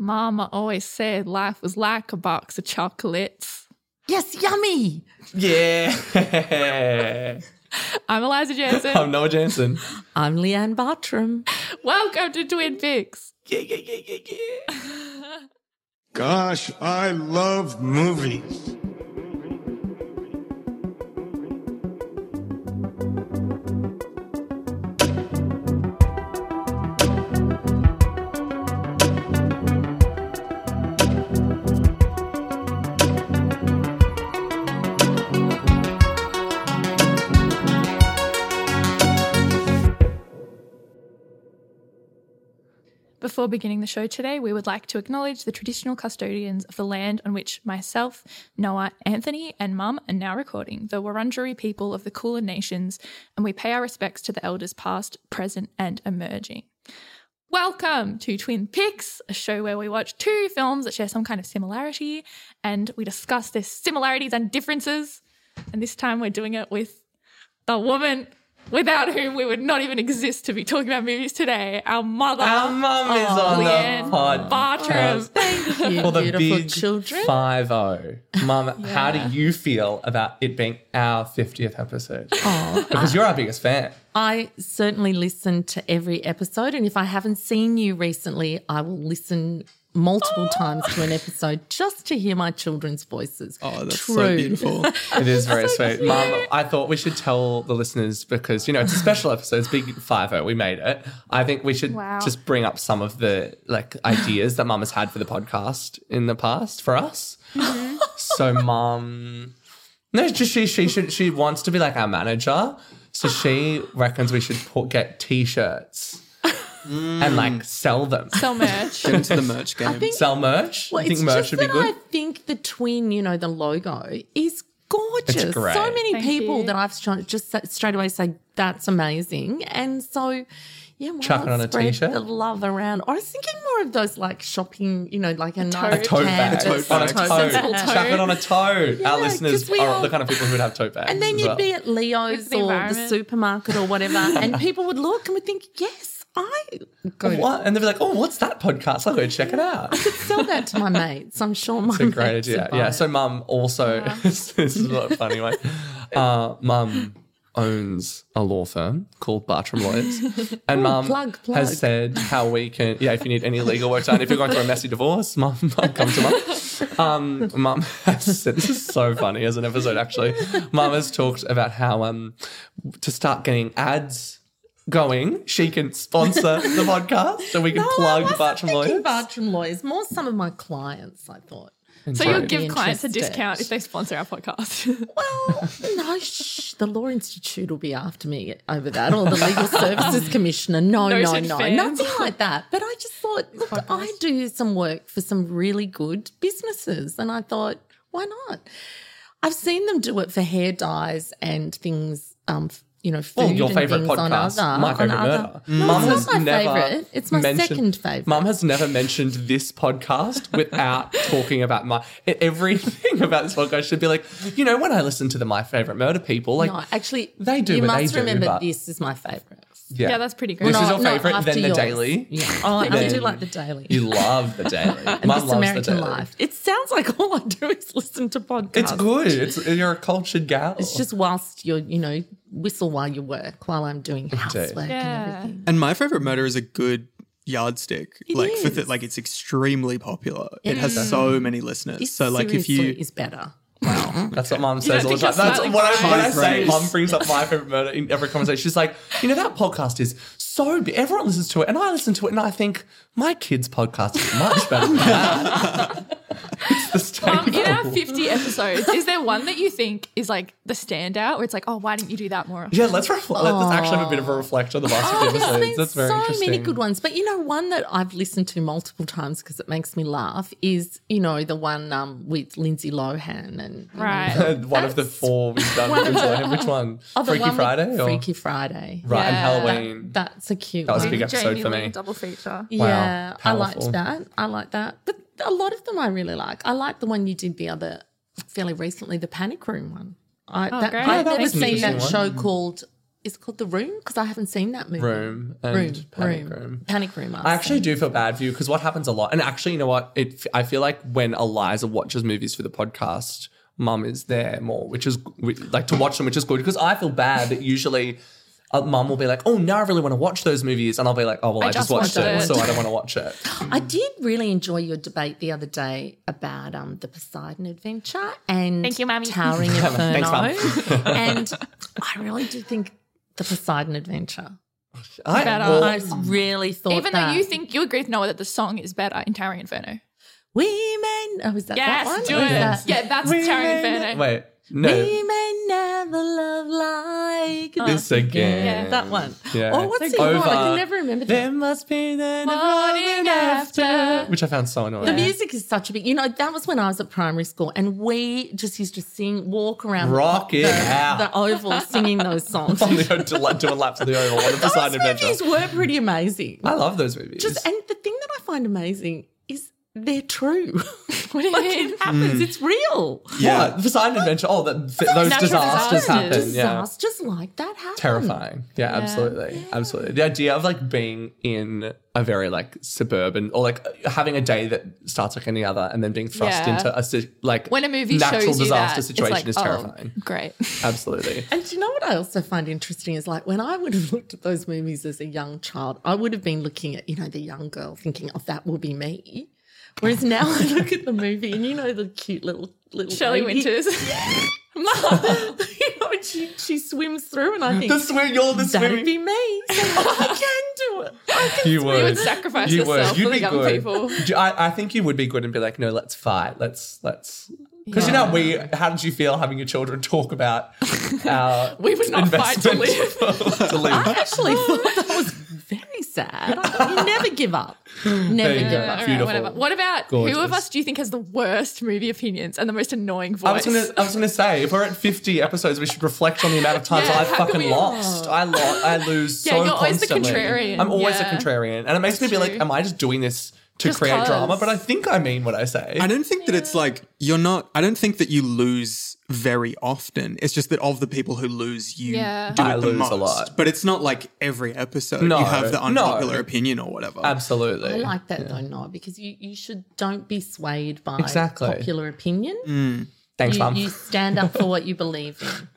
Mama always said life was like a box of chocolates. Yes, yummy. Yeah. I'm Eliza Jansen. I'm Noah Jansen. I'm Leanne Bartram. Welcome to Twin Picks. Yeah, yeah, yeah, yeah, yeah. Gosh, I love movies. Before beginning the show today, we would like to acknowledge the traditional custodians of the land on which myself, Noah, Anthony, and Mum are now recording, the Wurundjeri people of the Kulin Nations, and we pay our respects to the elders past, present, and emerging. Welcome to Twin Picks, a show where we watch two films that share some kind of similarity and we discuss their similarities and differences. And this time we're doing it with the woman without whom we would not even exist to be talking about movies today. Our mother, Our mum is oh, on Leanne the pod. Bartram. Thank you, For the beautiful big children. five zero. Mum, how do you feel about it being our 50th episode? Oh, Because you're our biggest fan. I certainly listen to every episode, and if I haven't seen you recently, I will listen multiple times to an episode just to hear my children's voices. Oh, that's True. so beautiful. It is very sweet. Mum, I thought we should tell the listeners because, you know, it's a special episode. It's big 5 We made it. I think we should Wow. just bring up some of the like ideas that Mum has had for the podcast in the past for us. Mm-hmm. So, Mum. No, just she she should she wants to be like our manager. So she reckons we should put, get t-shirts and like mm. sell them. Sell merch. Get into the merch game. think- Sell merch? Well, you think merch just would be good? I think the twin, you know, the logo is gorgeous. great. So many Thank people you. that I've just straight away say that's amazing, and so. Yeah, why Chuck it on a spread t-shirt? The love around. I was thinking more of those like shopping, you know, like a, tote. nice A tote canvas. bag. tote on a bag. tote. Chuck it on a tote. Our Yeah, listeners 'cause we are all- the kind of people who would have tote bags. And then as you'd well. be at Leo's the or the supermarket or whatever, and people would look and would think, yes, I go What? And they'd be like, oh, what's that podcast? I'll go check it out. It's sell that to my mates. I'm sure my It's a great mates would idea. buy Yeah. it. So mum also, this is a funny one. Uh, mum owns a law firm called Bartram Lawyers. And mum plug, plug. has said how we can, yeah, if you need any legal work done, if you're going through a messy divorce, mum, mum come to mum. Um, mum has said, this is so funny as an episode actually. Mum has talked about how um, to start getting ads going, she can sponsor the podcast so we can No, plug wasn't Bartram Lawyers. Bartram lawyers, more some of my clients. I thought. So you'll give Be clients a discount if they sponsor our podcast. Well, no, shh. The Law Institute will be after me over that, or the Legal Services Commissioner. No, no, Noted no, fans. nothing like that. But I just thought, look, I do some work for some really good businesses, and I thought, why not? I've seen them do it for hair dyes and things. Um, f- you know, oh, food Well, your and favorite things on podcast, other, My on Favorite other- Murder. No, Mum it's has not my never favorite. It's my second favorite. Mum has never mentioned this podcast without talking about my everything about this podcast. Should be like, you know, when I listen to the My Favorite Murder people, like, no, actually, they do You what they must do, remember but- this is my favorite. yeah, yeah, that's pretty good. This is No, your favorite, after then the yours. Daily. Yeah. Oh, I do like the daily. You love the Daily. and Mum loves American the Daily. Life. It sounds like all I do is listen to podcasts. It's good. It's you're a cultured gal. It's just whilst you're, you know, whistle while you work, while I'm doing housework Yeah. and everything. and my favorite murder is a good yardstick. It like for is. th- like it's extremely popular. It has so many listeners. This so like if you is better. Wow. That's what mum says all the time. you're That's slightly when I, when I biased? say Praise. mum brings up my favorite murder in every conversation. She's like, you know, that podcast is so big. Everyone listens to it. And I listen to it and I think, my kids' podcast is much better than that. it's the Um, in staple. our 50 episodes, is there one that you think is like the standout where it's like, oh, why didn't you do that more? Often? yeah, let's reflect. Let's actually have a bit of a reflect on the last Oh, few there's episodes. That's very so interesting. many good ones. But you know, one that I've listened to multiple times because it makes me laugh is, you know, the one um, with Lindsay Lohan and you know, Right. one of the four we've done. with Lindsay. Lohan. Which one? Oh, Freaky one Friday? Or? Freaky Friday. Right, and Yeah. Halloween. That's a cute That was a one. big episode Jamie for Lee me. double feature. Yeah, I liked that. I like that. But a lot of them I really like. I like the one you did the other fairly recently, the Panic Room one. I, oh, that, great. I've Yeah, that never seen that interesting show called is it called The Room because I haven't seen that movie. Room and Room, Panic room, Room. Panic Room. I actually do feel bad for you because what happens a lot, and actually, you know what? It I feel like when Eliza watches movies for the podcast, Mum is there more, which is like to watch them, which is good because I feel bad that usually. Uh, Mum will be like, "Oh, now I really want to watch those movies," and I'll be like, "Oh, well, I, just just watched watched it, it." so I don't want to watch it." I did really enjoy your debate the other day about um, the Poseidon Adventure and Thank you, Mummy. Towering Inferno. Thanks, Mum. and I really do think the Poseidon Adventure. I, Better. well, I really thought Even that. though you think you agree with Noah that the song is better in Towering Inferno. we men. Oh, is that Yes, that one? do Or it. is that- Yeah, that's We Towering Inferno. Wait, no, We may never love like oh, this again. Yeah, That one. Yeah. Oh, what's It's the one? I can never remember that. There must be the Morning after. which I found so annoying. The music is such a big, you know, that was when I was at primary school and we just used to sing, walk around Rock the, it out. the oval singing those songs. on the to doing lap to the oval on the those Poseidon Adventure. movies were pretty amazing. I love those movies. Just and the thing that I find amazing is they're true. What do you like mean? it happens. Hmm. It's real. yeah, Poseidon Adventure. Oh, that, th- those Natural disasters disasters. happen. Yeah, Disasters like that happen. terrifying. Yeah, absolutely, absolutely. The idea of like being in a very like suburban or like having a day that starts like any other, and then being thrust Yeah. into a si- like When a movie natural shows you disaster that, it's situation like, is oh, terrifying. Great. Absolutely. And do you know what I also find interesting is like when I would have looked at those movies as a young child, I would have been looking at, you know, the young girl thinking, oh, that will be me. Whereas now I look at the movie and you know the cute little little Shelley lady, Winters. you know, she she swims through and I think The swim, you're the that'd swimming. be me. So I can do it. I can You would. You would sacrifice You yourself You'd for the be young good. people. I, I think you would be good and be like, no, let's fight. Let's let's. Because you know, we. How did you feel having your children talk about our We would not fight to investment live. to live. I actually thought that was very sad. I thought, you never give up. Never give go. up. All right, Beautiful. whatever. What about who Gorgeous. of us do you think has the worst movie opinions and the most annoying voice? I was gonna, I was gonna say, if we're at fifty episodes, we should reflect on the amount of times Yeah, I how can fucking we- lost. I lost. I lose Yeah, so you're always the constantly. contrarian. I'm always Yeah. a contrarian, and it makes me be like, true. am I just doing this to Just create 'cause. drama? But I think I mean what I say. I don't think that it's like you're not. I don't think that you lose very often. It's just that of the people who lose, you Yeah. do I it the lose a most. lot. But it's not like every episode No, you have the no. unpopular opinion or whatever. Absolutely. I like that though, Noah, because you, you should don't be swayed by Exactly. popular opinion. Mm. Thanks, you, mum. you stand up for what you believe in.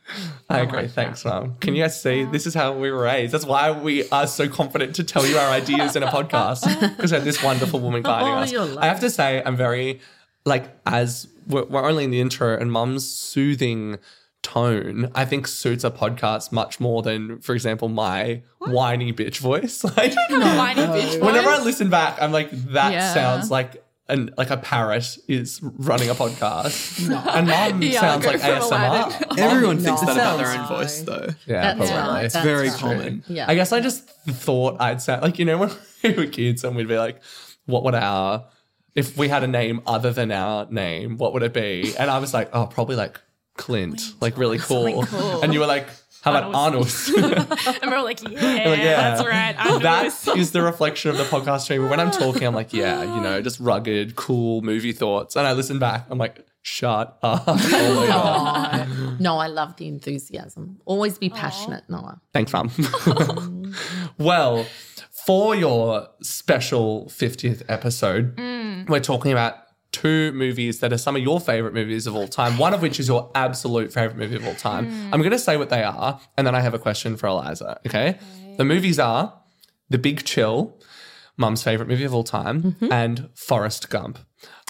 I agree. Thanks, Mum. Can you guys see? This is how we were raised. That's why we are so confident to tell you our ideas in a podcast because we have this wonderful woman guiding Oh, us. I have to say, I'm very, like, as we're, we're only in the intro and Mum's soothing tone, I think suits a podcast much more than, for example, my whiny bitch voice. Like, whiny bitch whenever I listen back, I'm like, that Yeah. sounds like. An, like a parrot is running a podcast, and mum Yeah, sounds like. ASMR. Everyone thinks that about their own No. voice, though. Yeah, That's probably. right. It's that's very right. common. Yeah. I guess I just thought I'd sound like you know when we were kids and we'd be like, what would our if we had a name other than our name, what would it be? And I was like, oh, probably like Clint, like really cool. And you were like, how about Arnold? And we're like, yeah, Like, yeah. that's right. I know that this. is the reflection of the podcast stream. When I'm talking, I'm like, yeah, you know, just rugged, cool movie thoughts. And I listen back, I'm like, shut up. Oh my God. No, no, I love the enthusiasm. Always be passionate, Noah. Thanks, Mum. well, for your special 50th episode, mm. we're talking about two movies that are some of your favorite movies of all time, one of which is your absolute favorite movie of all time. I'm going to say what they are, and then I have a question for Eliza. Okay. The movies are The Big Chill, Mum's favorite movie of all time, mm-hmm. and Forrest Gump.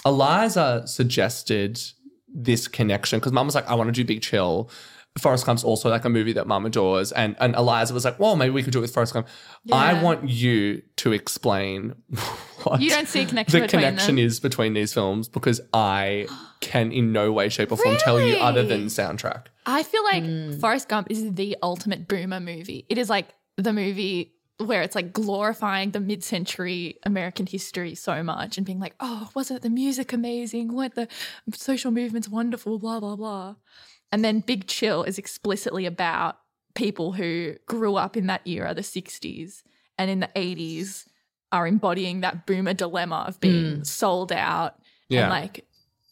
Eliza suggested this connection because mum was like, I want to do Big Chill. Forrest Gump's also like a movie that mum adores. And, and Eliza was like, well, maybe we could do it with Forrest Gump. I want you to explain what You don't see a connection the connection them. is between these films because I can in no way, shape, or form tell you other than soundtrack. I feel like Hmm. Forrest Gump is the ultimate boomer movie. It is like the movie where it's like glorifying the mid-century American history so much and being like, oh, wasn't the music amazing? Weren't the social movement's wonderful, blah, blah, blah. And then Big Chill is explicitly about people who grew up in that era, the 60s, and in the 80s are embodying that boomer dilemma of being mm. sold out Yeah. and like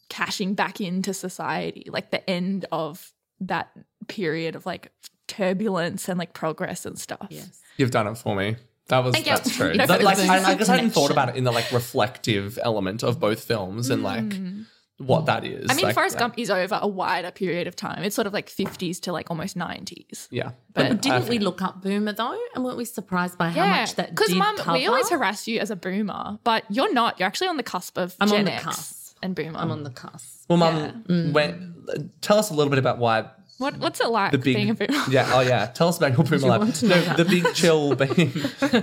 cashing back into society, like the end of that period of like turbulence and like progress and stuff. Yes. You've done it for me. That was Thank that's true. No, That- like, it's I, I a guess I hadn't thought about it in the like reflective element of both films and like mm. What that is. Mm. I mean, like, Forrest yeah. Gump is over a wider period of time. It's sort of like 50s to like almost 90s. Yeah, But But didn't we look up Boomer though? And weren't we surprised by how Yeah, much that because did mum, cover? we always harass you as a boomer, but you're not. You're actually on the cusp of I'm on Gen the X cusp. and boomer. I'm on the cusp. Well, Mum, when, tell us a little bit about why what, what's it like the big being a boomer? yeah oh yeah tell us about your boomer life want to know no that? the big chill being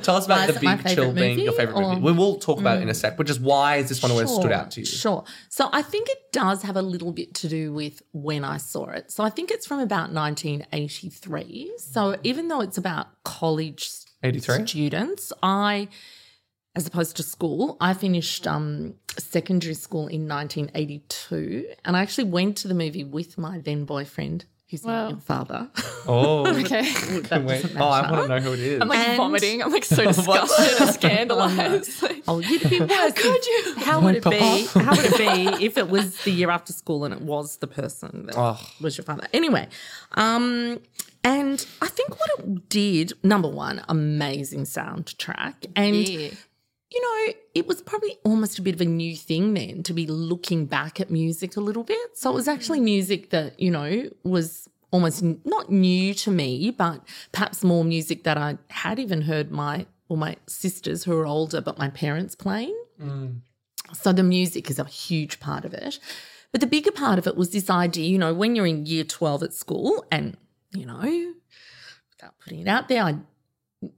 tell us about is the big chill favourite being your favorite or- movie we will talk about it in a sec but just why is this one always stood out to you Sure. So I think it does have a little bit to do with when I saw it. So I think it's from about 1983. So even though it's about college 83? students, I, as opposed to school, I finished um, secondary school in 1982. And I actually went to the movie with my then boyfriend, who's Wow. not your father. oh Okay. That wait. oh I want to know who it is I'm like And- vomiting. I'm like so disgusted and scandalized. Like, Oh, you'd be worse. How could you? How would it be? How would it be if it was the year after school and it was the person that Oh. was your father? Anyway, um, and I think what it did, number one, amazing soundtrack, and Yeah. You know, it was probably almost a bit of a new thing then to be looking back at music a little bit. So it was actually mm. music that, you know, was almost n- not new to me, but perhaps more music that I had even heard my or my sisters who are older, but my parents playing. Mm. So the music is a huge part of it. But the bigger part of it was this idea, you know, when you're in year 12 at school and, you know, without putting it out there, I,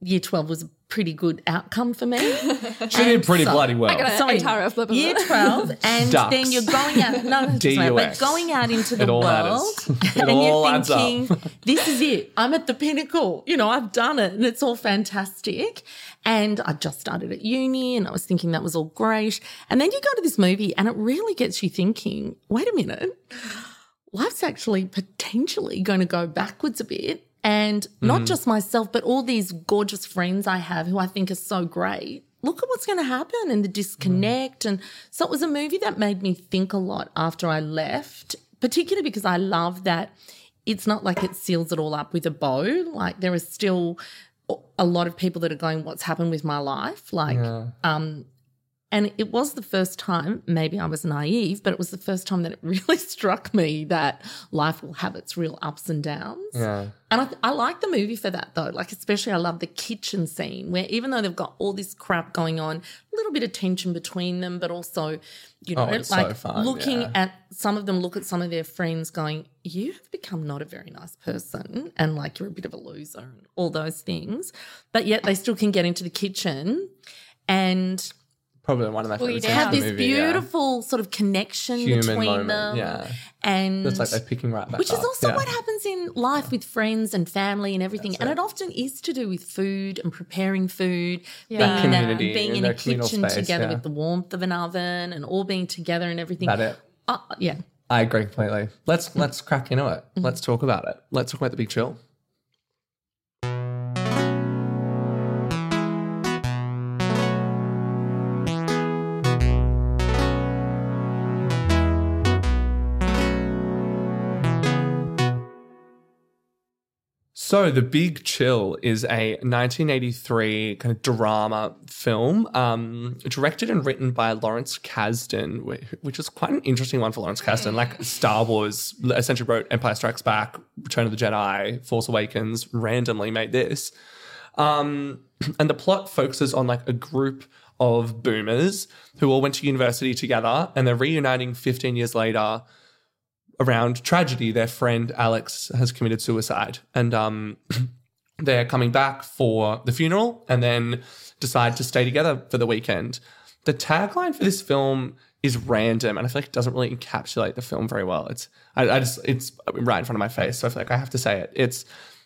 year 12 was a pretty good outcome for me. she did pretty so- bloody well. I got Sorry, a ATAR of blah, blah, year 12 and Ducks. then you're going out no it doesn't but going out into the It all world. It and all you're thinking this is it. I'm at the pinnacle. You know i've done it and it's all fantastic. And i just started at uni and i was thinking that was all great. And then you go to this movie and it really gets you thinking wait a minute. Life's actually potentially going to go backwards a bit. And not just myself, but all these gorgeous friends I have who I think are so great. Look at what's going to happen and the disconnect. And so it was a movie that made me think a lot after I left, particularly because I love that it's not like it seals it all up with a bow. Like there is still a lot of people that are going, What's happened with my life? Like, um, and it was the first time, maybe I was naive, but it was the first time that it really struck me that life will have its real ups and downs. yeah And I, I like the movie for that though. Like, especially I love the kitchen scene where even though they've got all this crap going on, a little bit of tension between them, but also, you know, Oh, it's so like fun, looking yeah. at some of them look at some of their friends going, You have become not a very nice person and like you're a bit of a loser and all those things. But yet they still can get into the kitchen and probably one of my Well, favorite scenes have this movie, yeah. beautiful sort of connection Human between moment, them. yeah. And it's like they're picking right back which is up, also yeah. what happens in life with friends and family and everything. and it often is to do with food and preparing food, Yeah. being, a, being in in a kitchen space, together yeah. with the warmth of an oven and all being together and everything. that it Uh, yeah. I agree completely. Let's let's crack into it. Mm-hmm. Let's talk about it. Let's talk about the big chill. So, The Big Chill is a 1983 kind of drama film, um, directed and written by Lawrence Kasdan, which is quite an interesting one for Lawrence Kasdan. Like Star Wars, essentially wrote Empire Strikes Back, Return of the Jedi, Force Awakens, randomly made this. Um, and the plot focuses on like a group of boomers who all went to university together and they're reuniting 15 years later around tragedy. Their friend Alex has committed suicide, and um, they're coming back for the funeral, and then decide to stay together for the weekend. The tagline for this film is random, and I feel like it doesn't really encapsulate the film very well. It's I, I just it's right in front of my face, so I feel like I have to say it. It's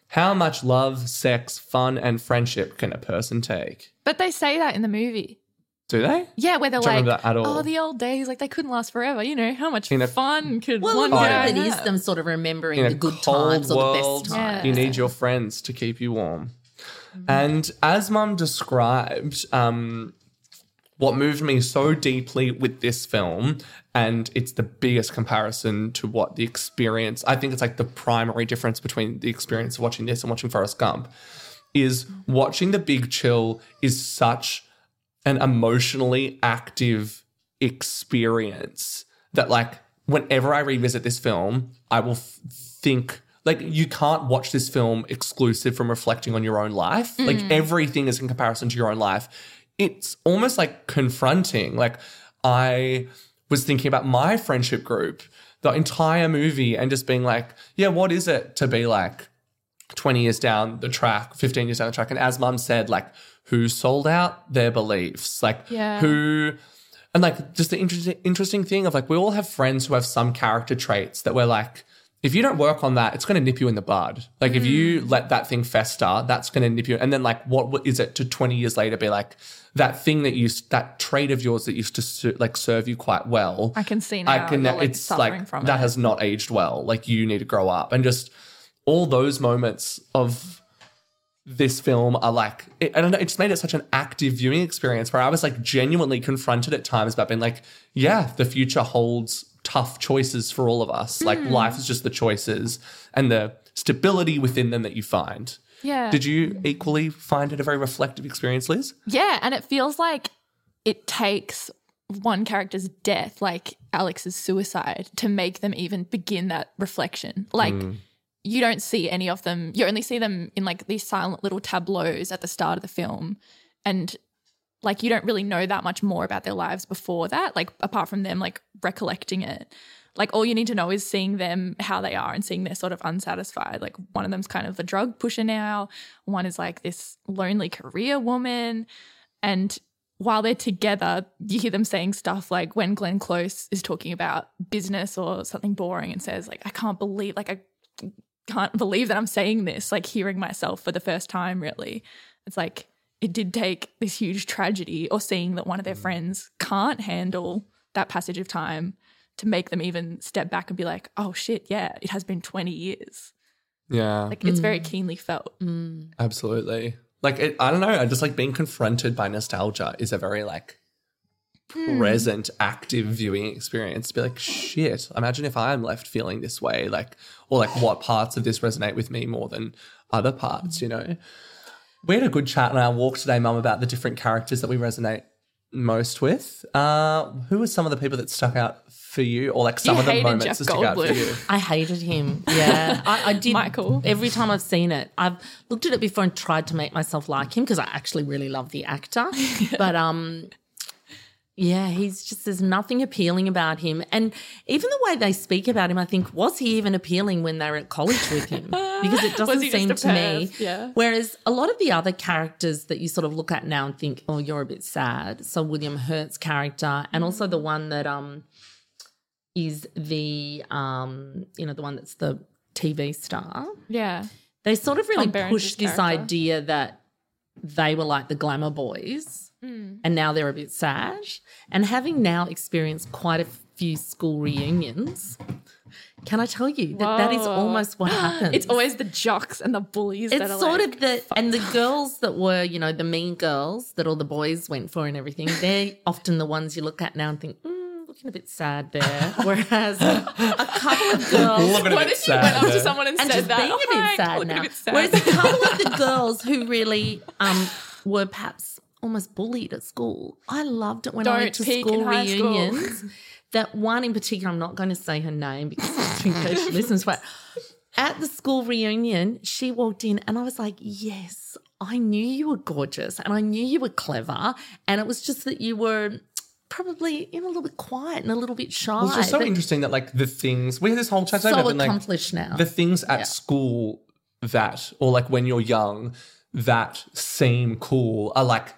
how much love, sex, fun, and friendship can a person take? But they say that in the movie. Do they? Yeah, where they're Don't like, remember that at all. oh, the old days, like they couldn't last forever. You know, how much In a- fun could Well, one a lot guy of it is have? them sort of remembering in the good cold times or the world, best times. you need your friends to keep you warm. And as Mum described, um, what moved me so deeply with this film, and it's the biggest comparison to what the experience, I think it's like the primary difference between the experience of watching this and watching Forrest Gump, is watching The Big Chill is such an emotionally active experience that, like, whenever I revisit this film, I will f- think. Like you can't watch this film exclusive from reflecting on your own life. Mm. Like everything is in comparison to your own life it's almost like confronting. Like I was thinking about my friendship group the entire movie and just being like, yeah, what is it to be like 20 years down the track, 15 years down the track? And as mum said, like, who sold out their beliefs? Like, Yeah. who. And like, just the interesting, interesting thing of like, we all have friends who have some character traits that we're like, if you don't work on that, it's going to nip you in the bud. Like, if you mm. let that thing fester, that's going to nip you. And then, like, what is it to 20 years later be like, that thing that you, that trait of yours that used to ser- like serve you quite well? I can see now. I can. like, it's like that it. has not aged well. Like you need to grow up, and just all those moments of this film are like. It, I don't know. It just made it such an active viewing experience where I was like genuinely confronted at times about being like, yeah, the future holds tough choices for all of us. Like Hmm. life is just the choices and the stability within them that you find. Yeah. Did you equally find it a very reflective experience, Liz? Yeah, and it feels like it takes one character's death, like Alex's suicide, to make them even begin that reflection. Like you don't see any of them. You only see them in like these silent little tableaus at the start of the film. And like you don't really know that much more about their lives before that, like apart from them like recollecting it. Like all you need to know is seeing them how they are and seeing they're sort of unsatisfied. Like one of them's kind of a drug pusher now, one is like this lonely career woman. And while they're together, you hear them saying stuff like when Glenn Close is talking about business or something boring and says, like, I can't believe, like, I can't believe that I'm saying this, like hearing myself for the first time, really. It's like it did take this huge tragedy or seeing that one of their mm. friends can't handle that passage of time to make them even step back and be like, oh shit, yeah, it has been 20 years. Yeah. Like it's very mm. keenly felt. Mm. Absolutely. Like it, I don't know. I just like being confronted by nostalgia is a very like hmm. present, active viewing experience. To be like, shit. Imagine if I'm left feeling this way, like, or like what parts of this resonate with me more than other parts. You know. We had a good chat on our walk today, Mum, about the different characters that we resonate most with. Uh, who were some of the people that stuck out for you, or like some You of the moments Jeff that stuck out for you? I hated him. Yeah, I, I did. Michael. Every time I've seen it, I've looked at it before and tried to make myself like him because I actually really love the actor. But um, yeah, he's just there's nothing appealing about him, and even the way they speak about him, I think was he even appealing when they were at college with him? Because it doesn't seem to me. Yeah. Whereas a lot of the other characters that you sort of look at now and think, oh, you're a bit sad. So William Hurt's character, and also the one that um is the um you know the one that's the TV star. Yeah. They sort of really pushed this character. idea that they were like the glamour boys, and now they're a bit sad. And having now experienced quite a few school reunions, can I tell you that that is almost what happens? It's always the jocks and the bullies that it's sort like, of the and the girls that were you know the mean girls that all the boys went for and everything they're often the ones you look at now and think mm, looking a bit sad there whereas a couple of girls Looking a What bit went up to someone and, and said that? being Oh a bit my, sad now bit sad. whereas a couple of the girls who really um were perhaps almost bullied at school I loved it when I went to Don't in school high school. reunions that one in particular I'm not going to say her name because in case she listens but at the school reunion, she walked in and I was like, Yes, I knew you were gorgeous and I knew you were clever. And it was just that you were probably you know, a little bit quiet and a little bit shy. Well, it's just so but interesting that like the things we had this whole chat so today about being, like accomplished now. the things at school that or like when you're young that seem cool are like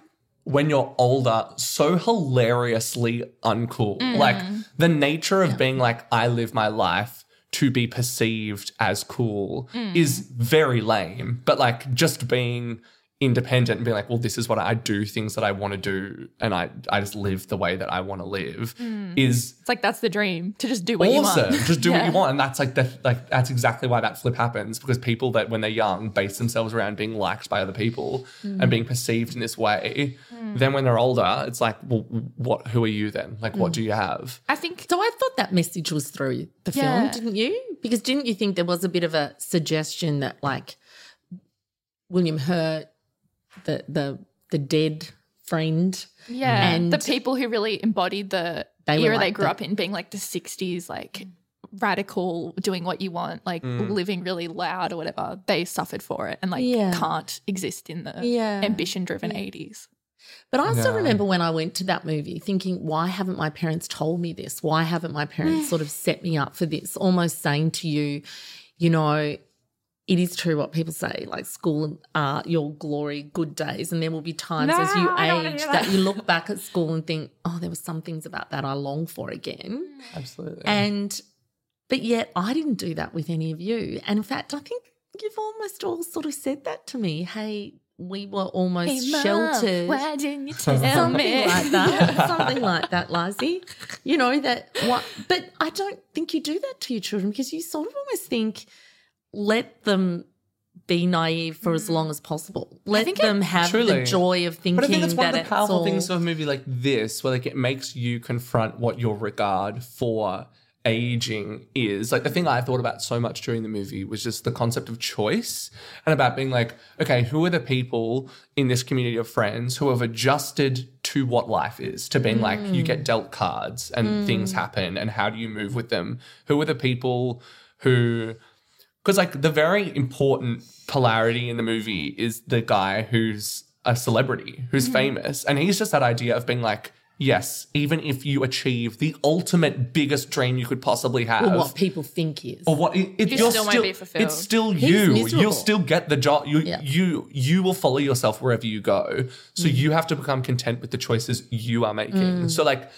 when you're older so hilariously uncool. Mm-hmm. Like the nature of being like i live my life to be perceived as cool mm-hmm. is very lame. But like just being independent and being like, well, this is what I, I do things that I want to do and I, I just live the way that I want to live is It's like that's the dream to just do what awesome. you want. Just do what you want. And that's like the, like that's exactly why that flip happens because people that when they're young base themselves around being liked by other people Mm. and being perceived in this way. Then when they're older, it's like, well, what who are you then? Like Mm. what do you have? I think So I thought that message was through the Yeah. film, didn't you? Because didn't you think there was a bit of a suggestion that like William Hurt, the the the dead friend, Yeah, And- the people who really embodied the They were era they grew the- up in, being like the '60s, like radical, doing what you want, like Mm. living really loud or whatever. They suffered for it and like Yeah. can't exist in the Yeah. ambition-driven '80s. But I still Yeah. remember when I went to that movie thinking, why haven't my parents told me this? Why haven't my parents sort of set me up for this? Almost saying to you, you know, it is true what people say, like school are your glory, good days. And there will be times as you No, I don't wanna age that that. you look back at school and think, oh, there were some things about that I long for again. Mm. Absolutely. And, but yet I didn't do that with any of you. And in fact, I think you've almost all sort of said that to me. Hey, we were almost sheltered. why didn't you tell Something me? like that. Something like that, Lizzie. You know, that what but I don't think you do that to your children because you sort of almost think let them be naive for as mm. long as possible. Let think it- them have Truly. the joy of thinking But I think it's one that of the powerful all, things of a movie like this, where like it makes you confront what your regard for aging is. Like the thing I thought about so much during the movie was just the concept of choice and about being like, okay, who are the people in this community of friends who have adjusted to what life is, to being like, you get mm. dealt cards and things mm. happen, and how do you move with them? Who are the people who because like the very important polarity in the movie is the guy who's a celebrity who's mm-hmm. famous and he's just that idea of being like yes even if you achieve the ultimate biggest dream you could possibly have or what people think is. or what it, it, You you're still won't be fulfilled. it's still He's you miserable. you'll still get the job you Yeah. you you will follow yourself wherever you go so mm-hmm. you have to become content with the choices you are making mm. so like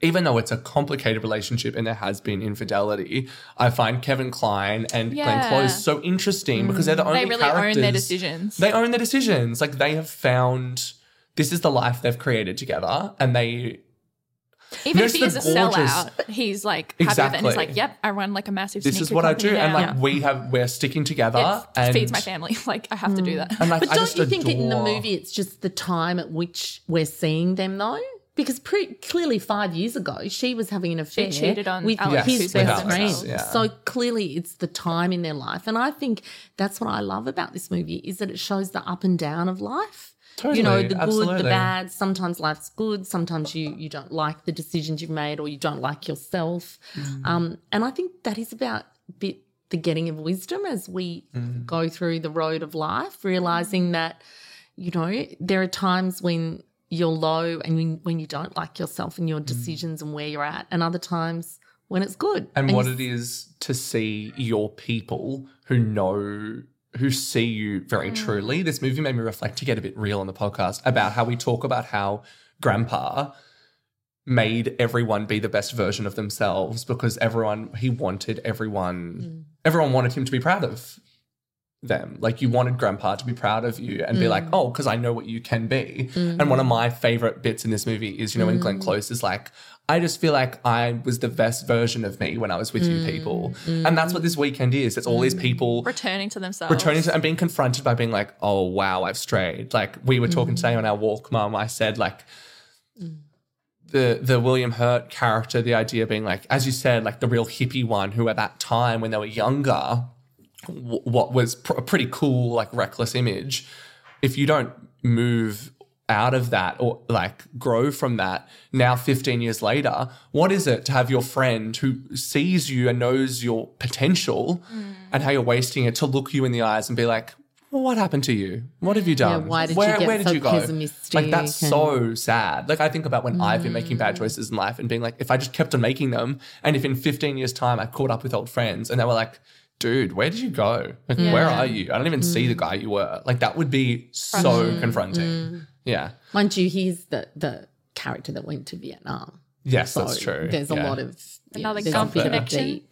even though it's a complicated relationship and there has been infidelity, I find Kevin Kline and Glenn Close so interesting because they're the mm. only They really own characters. their decisions. They own their decisions. Like they have found this is the life they've created together, and they Even There's if he is a the gorgeous- sellout, he's like happy with it and he's like, "Yep, I run like a massive." this is sneaker what I company do, and now. like we have we're sticking together, it and feeds my family. Like I have to do mm. that. And like But I don't just you think in the movie it's just the time at which we're seeing them though? Because pre- clearly five years ago she was having an affair she cheated on with Alex, his best Alex, friend. yeah. So clearly it's the time in their life, and I think that's what I love about this movie is that it shows the up and down of life. you know the good, absolutely. the bad. Sometimes life's good. Sometimes you you don't like the decisions you've made, or you don't like yourself. Mm. Um, and I think that is about a bit the getting of wisdom as we Mm. go through the road of life, realizing that you know there are times when you're low and when, when you don't like yourself and your Mm. decisions and where you're at, and other times when it's good. and what you- it is to see your people who know who see you very truly. This movie made me reflect to get a bit real on the podcast about how we talk about how grandpa made everyone be the best version of themselves because everyone he wanted everyone everyone wanted him to be proud of them. Like you wanted grandpa to be proud of you and be mm. like, oh, because I know what you can be. Mm. And one of my favorite bits in this movie is, you know, when Glenn mm. Close is like, I just feel like I was the best version of me when I was with you people. And that's what this weekend is. It's all these people Returning to themselves. returning to and being confronted by being like, oh wow, I've strayed. Like we were talking today on our walk, mum. I said like the the William Hurt character, the idea being like, as you said, like the real hippie one who at that time when they were younger, w- what was pr- a pretty cool like reckless image. If you don't move out of that or like grow from that now 15 years later what is it to have your friend who sees you and knows your potential mm. and how you're wasting it to look you in the eyes and be like well, what happened to you? What have you done? why did you where, get where did so you go? like that's and- so sad. Like i think about when i've been making bad mm. choices in life and being like if i just kept on making them and if in 15 years time i caught up with old friends and they were like dude where did you go like where are you i don't even see the mm. guy you were like that would be so confronting mm. yeah mind you, he's the the character that went to Vietnam. yes So that's true There's Yeah. a lot of you Another there's Gump a bit connection.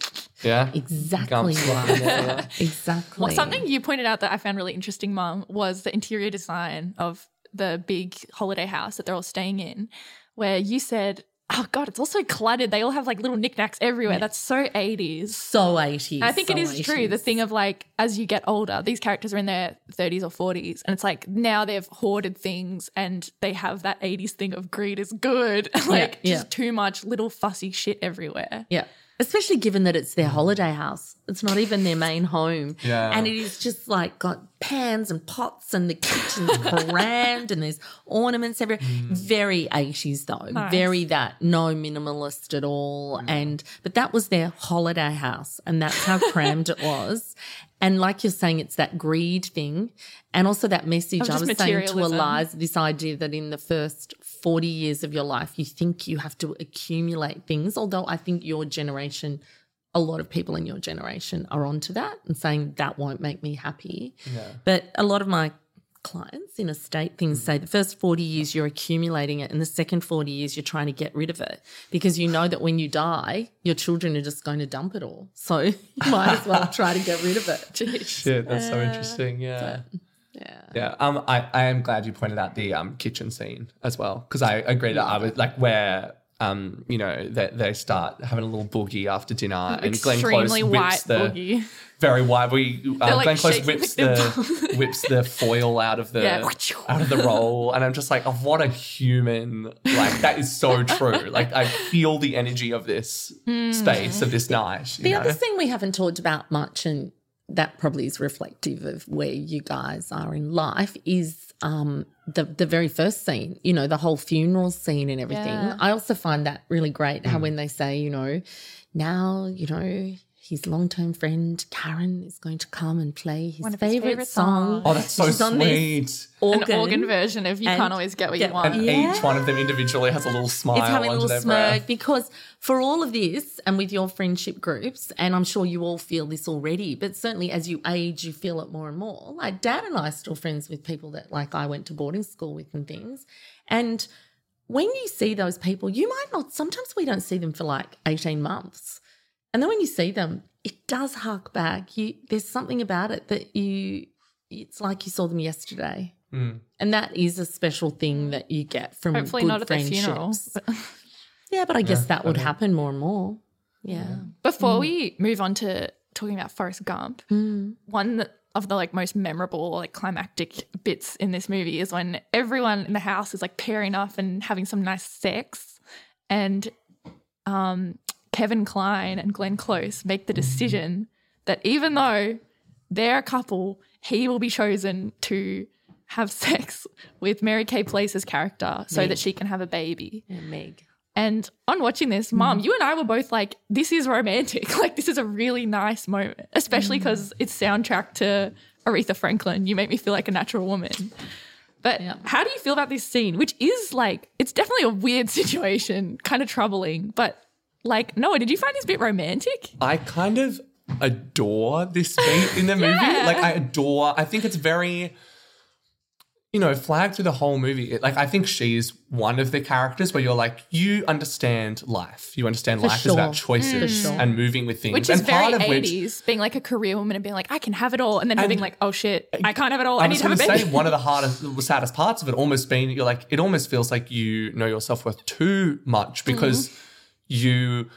Yeah. Exactly right. Exactly. Well, something you pointed out that I found really interesting, Mum, was the interior design of the big holiday house that they're all staying in, where you said, "Oh God, it's also cluttered. They all have like little knickknacks everywhere. That's so 80s." so 80s. And I think it so is true. The thing of like, as you get older, these characters are in their 30s or 40s, and it's like now they've hoarded things and they have that 80s thing of greed is good. like, yeah. just too much little fussy shit everywhere. Yeah. Especially given that it's their holiday house. It's not even their main home. Yeah. And it is just like got pans and pots and the kitchen's crammed and there's ornaments everywhere. Mm. Very 80s though. Nice. Very that no minimalist at all. Mm. And but that was their holiday house and that's how crammed it was. And like you're saying, it's that greed thing. And also that message Of I just was saying to materialism. Eliza, this idea that in the first 40 years of your life, you think you have to accumulate things. Although I think your generation, a lot of people in your generation are onto that and saying that won't make me happy. Yeah. But a lot of my clients in estate things say the first 40 years you're accumulating it and the second 40 years you're trying to get rid of it because you know that when you die your children are just going to dump it all so you might as well try to get rid of it Shit, that's so interesting. Yeah. yeah Yeah, um, I, I am glad you pointed out the um kitchen scene as well because I agree that I was like where um you know they, they start having a little boogie after dinner and Glenn Close whips white the boogie. very wide. We uh, like, Glenn Close whips the whips the foil out of the Yeah. out of the roll, and I'm just like, oh, what a human! Like that is so true. Like I feel the energy of this space of this night. You The know? other thing we haven't talked about much, and that probably is reflective of where you guys are in life, is um, the the very first scene. You know, the whole funeral scene and everything. Yeah. I also find that really great. Mm. How when they say, you know, now you know. His long-term friend Karen is going to come and play his One of his favorite, song. songs. oh, that's so She's on this sweet. An organ version of you and can't always get what get- you want. And Yeah. each one of them individually has a little smile It's having a little smirk breath. because for all of this and with your friendship groups, and I'm sure you all feel this already, but certainly as you age, you feel it more and more. Like dad and I are still friends with people that like I went to boarding school with and things. And when you see those people, you might not, sometimes we don't see them for like 18 months. And then when you see them, it does hark back. You there's something about it that you it's like you saw them yesterday. Mm. And that is a special thing that you get from Hopefully good not at their funeral. friendships. Yeah, but I guess Yeah, that would I mean- happen more and more. Yeah. Before we move on to talking about Forrest Gump, Mm. one of the like most memorable like climactic bits in this movie is when everyone in the house is like pairing off and having some nice sex and um Kevin Kline and Glenn Close make the decision that even though they're a couple, he will be chosen to have sex with Mary Kay Place's character so that she can have a baby. Yeah, Meg. And on watching this, mom, you and I were both like, this is romantic. Like, this is a really nice moment, especially mm. because it's soundtrack to Aretha Franklin. You make me feel like a natural woman. But how do you feel about this scene, which is like, it's definitely a weird situation, kind of troubling. But like, Noah, did you find this bit romantic? I kind of adore this beat in the movie. Like I adore. I think it's very, you know, flagged through the whole movie. It- Like I think she's one of the characters where you're like, you understand life. You understand life is about choices mm. For sure. and moving with things. Which is and part very of which 80s, being like a career woman and being like, I can have it all. And then having like, oh shit, I can't have it all. I, I need to have a to baby. say one of the hardest, saddest parts of it almost being you're like it almost feels like you know your self worth too much because mm. You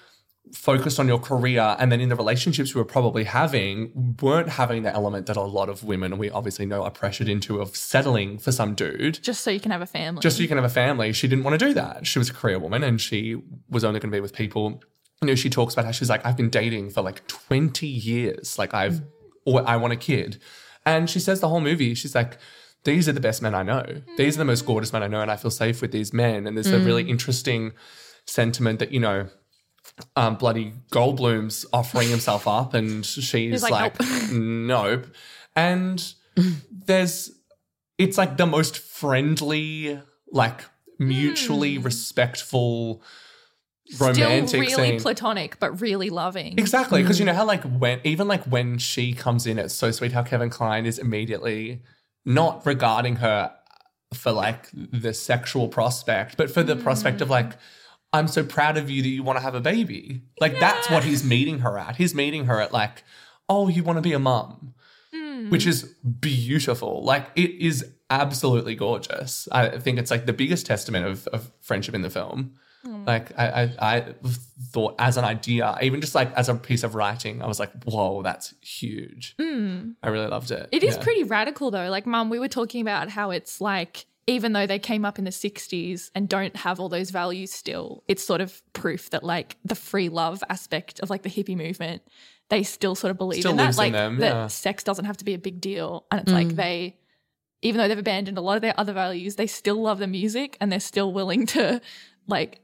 focused on your career and then in the relationships you were probably having weren't having the element that a lot of women we obviously know are pressured into of settling for some dude just so you can have a family. just so you can have a family. She didn't want to do that. She was a career woman and she was only going to be with people. You know, she talks about how she's like, I've been dating for like 20 years. Like, I've, mm. or I want a kid. And she says the whole movie, she's like, these are the best men I know. These are the most gorgeous men I know. And I feel safe with these men. And there's a mm. really interesting sentiment that, you know, um, bloody Goldblum's offering himself up, and she's like, like, nope. And there's, it's like the most friendly, like mutually hmm. respectful, romantic Still really scene. platonic, but really loving. Exactly, because you hmm. know how like when even like when she comes in, it's so sweet how Kevin Kline is immediately not regarding her for like the sexual prospect, but for the prospect of hmm. like I'm so proud of you that you want to have a baby. Like that's what he's meeting her at. He's meeting her at like, oh, you want to be a mum, hmm. which is beautiful. Like it is absolutely gorgeous. I think it's like the biggest testament of, of friendship in the film. Hmm. Like I, I, I thought as an idea, even just like as a piece of writing, I was like, whoa, that's huge. Hmm. I really loved it. It is Yeah. pretty radical though. Like, mum, we were talking about how it's like, even though they came up in the 60s and don't have all those values still, it's sort of proof that, like, the free love aspect of like the hippie movement, they still sort of believe Still in that. lives in Like, them, that yeah. sex doesn't have to be a big deal. And it's like mm. they, even though they've abandoned a lot of their other values, they still love the music and they're still willing to, like,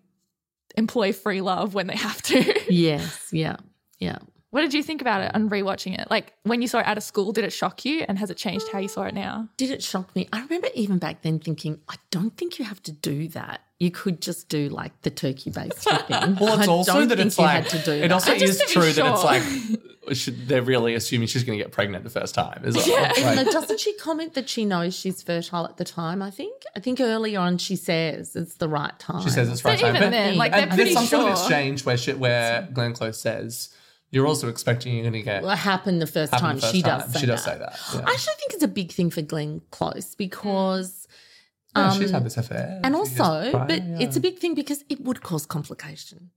employ free love when they have to. Yes, yeah, yeah. What did you think about it on rewatching it? Like, when you saw it out of school, did it shock you? And has it changed how you saw it now? Did it shock me? I remember even back then thinking, I don't think you have to do that. You could just do like the turkey based thing. Well, it's I also don't that it's like had to do it that. also is to be true that it's like should, they're really assuming she's going to get pregnant the first time as well. Even Like, though, doesn't she comment that she knows she's fertile at the time? I think. I think early on she says it's the right time. she says it's But right time. even But then, like, and they're pretty there's some sort of exchange where she, where Glenn Close says you're also expecting you're going to get What happened the first time? the first she time. does. Say she does that. say that. Yeah. I actually think it's a big thing for Glenn Close because. Yeah, um, she's had this affair. And a few years also, prior, but yeah. it's a big thing because it would cause complication.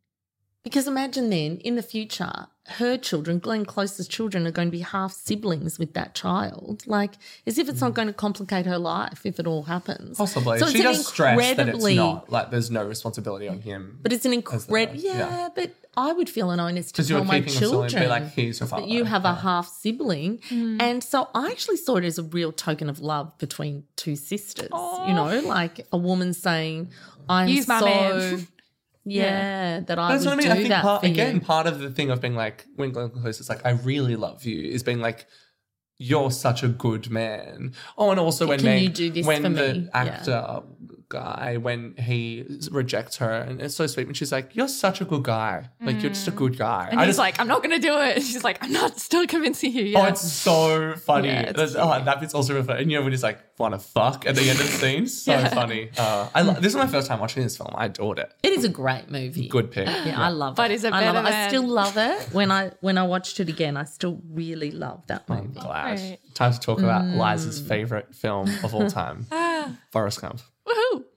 Because imagine then in the future, her children, Glenn Close's children, are going to be half siblings with that child. Like, as if it's not mm. going to complicate her life if it all happens. possibly. So she it's an does stress that it's incredibly- not like there's no responsibility on him. But it's an incredible, yeah, yeah. But I would feel an onus to you're tell my keeping him silly and children be like, he's your father. that you have a half sibling, and so I actually saw it as a real token of love between two sisters. You know, like a woman saying, "I'm Use my so." Yeah, that I That's would what I mean. do I think that part, for again, you. part of the thing of being like when Glenn Close is like, I really love you, is being like, you're such a good man. Oh, and also when Can Meg, you do this when for the me? actor guy when he rejects her and it's so sweet when she's like, you're such a good guy, like you're just a good guy. Mm. And I he's just like, I'm not going to do it. And she's like, I'm not still convincing you. Yeah. Oh, it's so funny. Yeah, it's That's- oh, that bit's also really funny. And you know when he's like, "Wanna fuck?" at the end of the scene, so Yeah. funny. Uh, I lo- this is my first time watching this film. I adored it. It is a great movie. Good pick. Yeah, I love But it. is it I love better it. I still love it. When I when I watched it again, I still really love that I'm glad. Right. Time to talk about Mm. Liza's favorite film of all time, ah, Forrest Gump. Woohoo.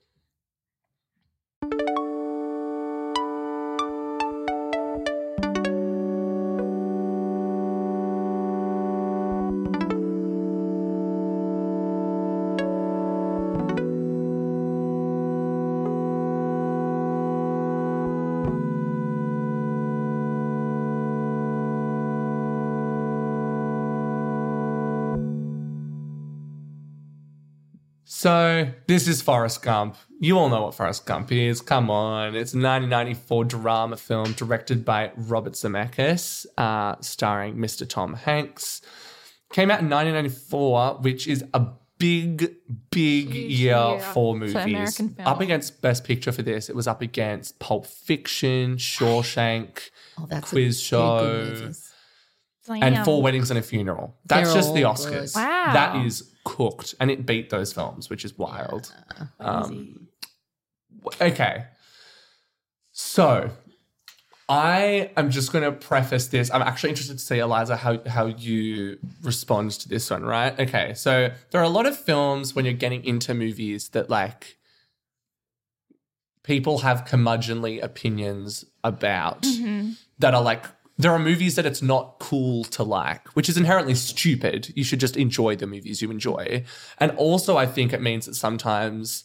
So this is Forrest Gump. You all know what Forrest Gump is. Come on, it's a 1994 drama film directed by Robert Zemeckis, uh, starring Mr. Tom Hanks. Came out in 1994, which is a big, big Huge year year for movies. Up against Best Picture for this, it was up against Pulp Fiction, Shawshank, Oh, Quiz Show, and Four Weddings and a Funeral. That's They're just the Oscars. Wow. That is cooked, and it beat those films, which is wild. Um, okay, so I am just going to preface this. I'm actually interested to see Eliza how how you respond to this one. Right? Okay, so there are a lot of films when you're getting into movies that like people have curmudgeonly opinions about that are like there are movies that it's not cool to like, which is inherently stupid. You should just enjoy the movies you enjoy. And also I think it means that sometimes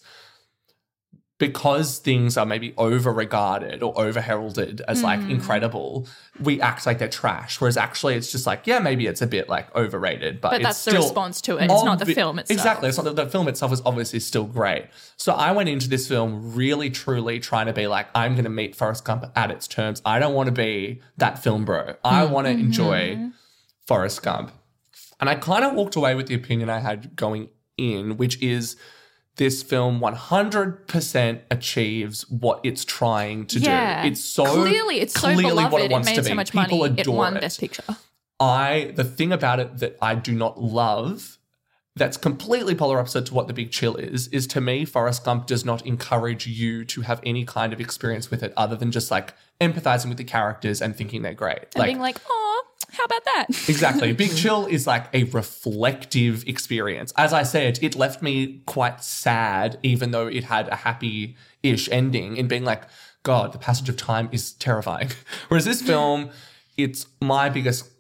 because things are maybe over regarded or over heralded as like Hmm. incredible, we act like they're trash. Whereas actually it's just like, yeah, maybe it's a bit like overrated, but, But that's the response to it. It's not the film itself. Exactly. It's not the, the film itself is obviously still great. So I went into this film really truly trying to be like, I'm gonna meet Forrest Gump at its terms. I don't want to be that film bro. I want to enjoy Forrest Gump. And I kind of walked away with the opinion I had going in, which is this film 100% achieves what it's trying to yeah. do. It's so clearly it's so clearly beloved. what it wants made to so be. much People money. It adore won it. Best Picture. I the thing about it that I do not love that's completely polar opposite to what the big chill is is to me forrest gump does not encourage you to have any kind of experience with it other than just like empathizing with the characters and thinking they're great And being like, oh, how about that? Exactly. Big Chill is like a reflective experience. As I said, it left me quite sad, even though it had a happy ish ending, in being like, God, the passage of time is terrifying. Whereas this film, it's my biggest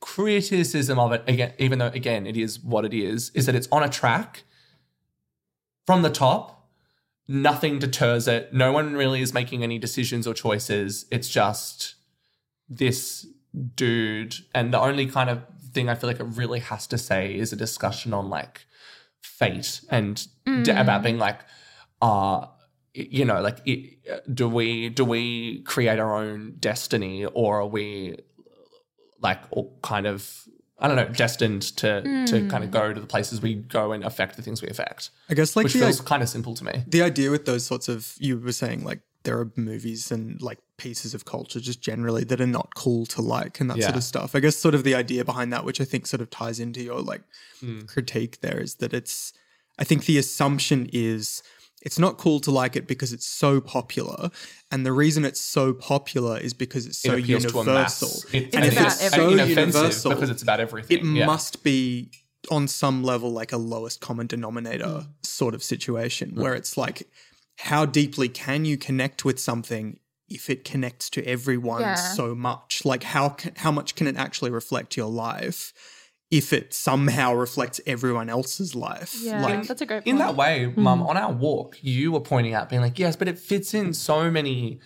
criticism of it, again, even though, again, it is what it is, is that it's on a track from the top. Nothing deters it. No one really is making any decisions or choices. It's just this dude. And the only kind of thing i feel like it really has to say is a discussion on like fate and d- about being like uh you know like it, do we do we create our own destiny or are we like all kind of i don't know destined to to kind of go to the places we go and affect the things we affect? I guess like which the, feels i- kind of simple to me. the idea with those sorts of you were saying like there are movies and like pieces of culture just generally that are not cool to like and that sort of stuff. I guess sort of the idea behind that, which I think sort of ties into your like Hmm. critique there, is that it's I think the assumption is it's not cool to like it because it's so popular. And the reason it's so popular is because it's so it appeals to a universal. It- It's and it's everything. so So universal. because it's about everything it yeah. must be on some level like a lowest common denominator Mm. sort of situation where it's like how deeply can you connect with something if it connects to everyone Yeah. so much like how how much can it actually reflect your life if it somehow reflects everyone else's life Yeah, like that's a great point. in that way, Mum, mm. on our walk, you were pointing out, being like, yes, but it fits in so many.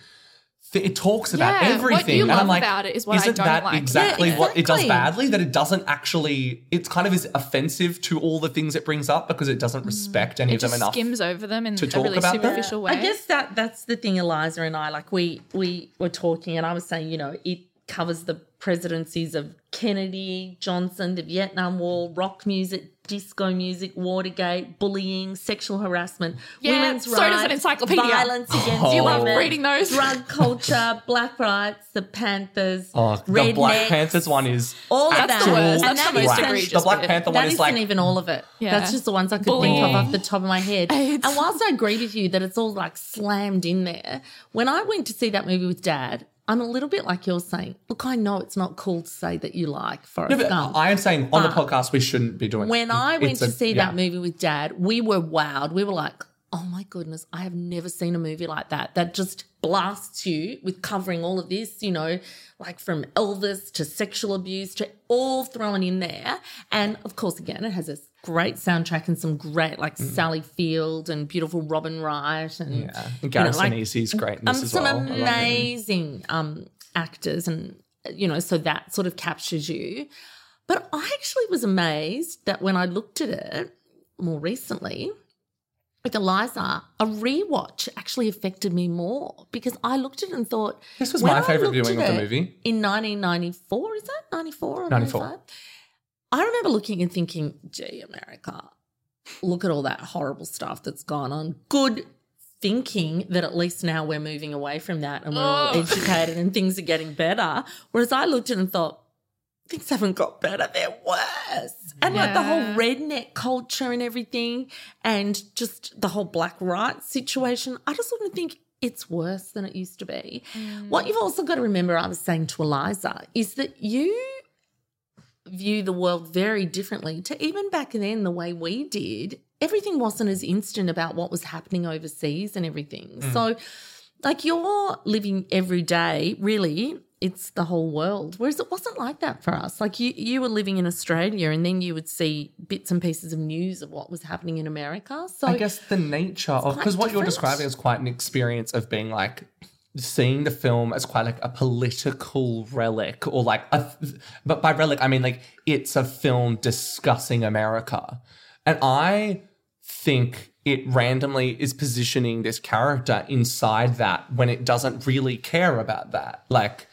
Th- it talks about Yeah, what everything, you and love I'm like, about it is what I isn't don't that like. exactly, Yeah, what it does badly? That it doesn't actually. It's kind of is offensive to all the things it brings up because it doesn't respect any Mm. it of them just enough. skims over them in to a talk really about them? way. I guess that that's the thing, Eliza and I. Like we we were talking, and I was saying, you know, it covers the presidencies of Kennedy, Johnson, the Vietnam War, rock music, disco music, Watergate, bullying, sexual harassment, Yeah, women's so rights, does an encyclopedia. violence against Oh. You love women, reading those. drug culture, black rights, the Panthers, Oh, the Black Panthers one is all of that. the worst. And That's that the most isn't- egregious The Black bit. Panther that one is isn't like even all of it. Yeah. That's just the ones I could Bullying. think of off the top of my head. AIDS. And whilst I agree with you that it's all like slammed in there, when I went to see that movie with dad, I'm a little bit like you're saying. Look, I know it's not cool to say that you like Forrest No, but Gump. I am saying on the podcast we shouldn't be doing. when. I went It's to see yeah. that movie with dad, we were wowed. We were like, oh my goodness, I have never seen a movie like that that just blasts you with covering all of this, you know, like from Elvis to sexual abuse to all thrown in there. And of course, again, it has a great soundtrack and some great, like Sally Field and beautiful Robin Wright and Mm. Yeah, you and Gareth know, like, Sinise's greatness um, as some well. Him. amazing um, actors, and you know, so that sort of captures you. But I actually was amazed that when I looked at it more recently with Eliza, a rewatch actually affected me more because I looked at it and thought This was when my I favourite looked viewing of the movie. in 1994. Is that 94 or 94. 95? I remember looking and thinking, gee, America, look at all that horrible stuff that's gone on. Good thinking that at least now we're moving away from that and we're all Oh. educated and things are getting better. Whereas I looked at it and thought, things haven't got better, they're worse. And like the whole redneck culture and everything, and just the whole black rights situation, I just want to think it's worse than it used to be. Mm. What you've also got to remember, I was saying to Eliza, is that you view the world very differently to even back then the way we did. Everything wasn't as instant about what was happening overseas and everything. Mm. So, like, you're living every day, really, it's the whole world. Whereas it wasn't like that for us. Like, you, you were living in Australia and then you would see bits and pieces of news of what was happening in America. So, I guess the nature of because what you're describing is quite an experience of being like seeing the film as quite like a political relic or like a but by relic I mean like it's a film discussing America. And I think it randomly is positioning this character inside that when it doesn't really care about that. Like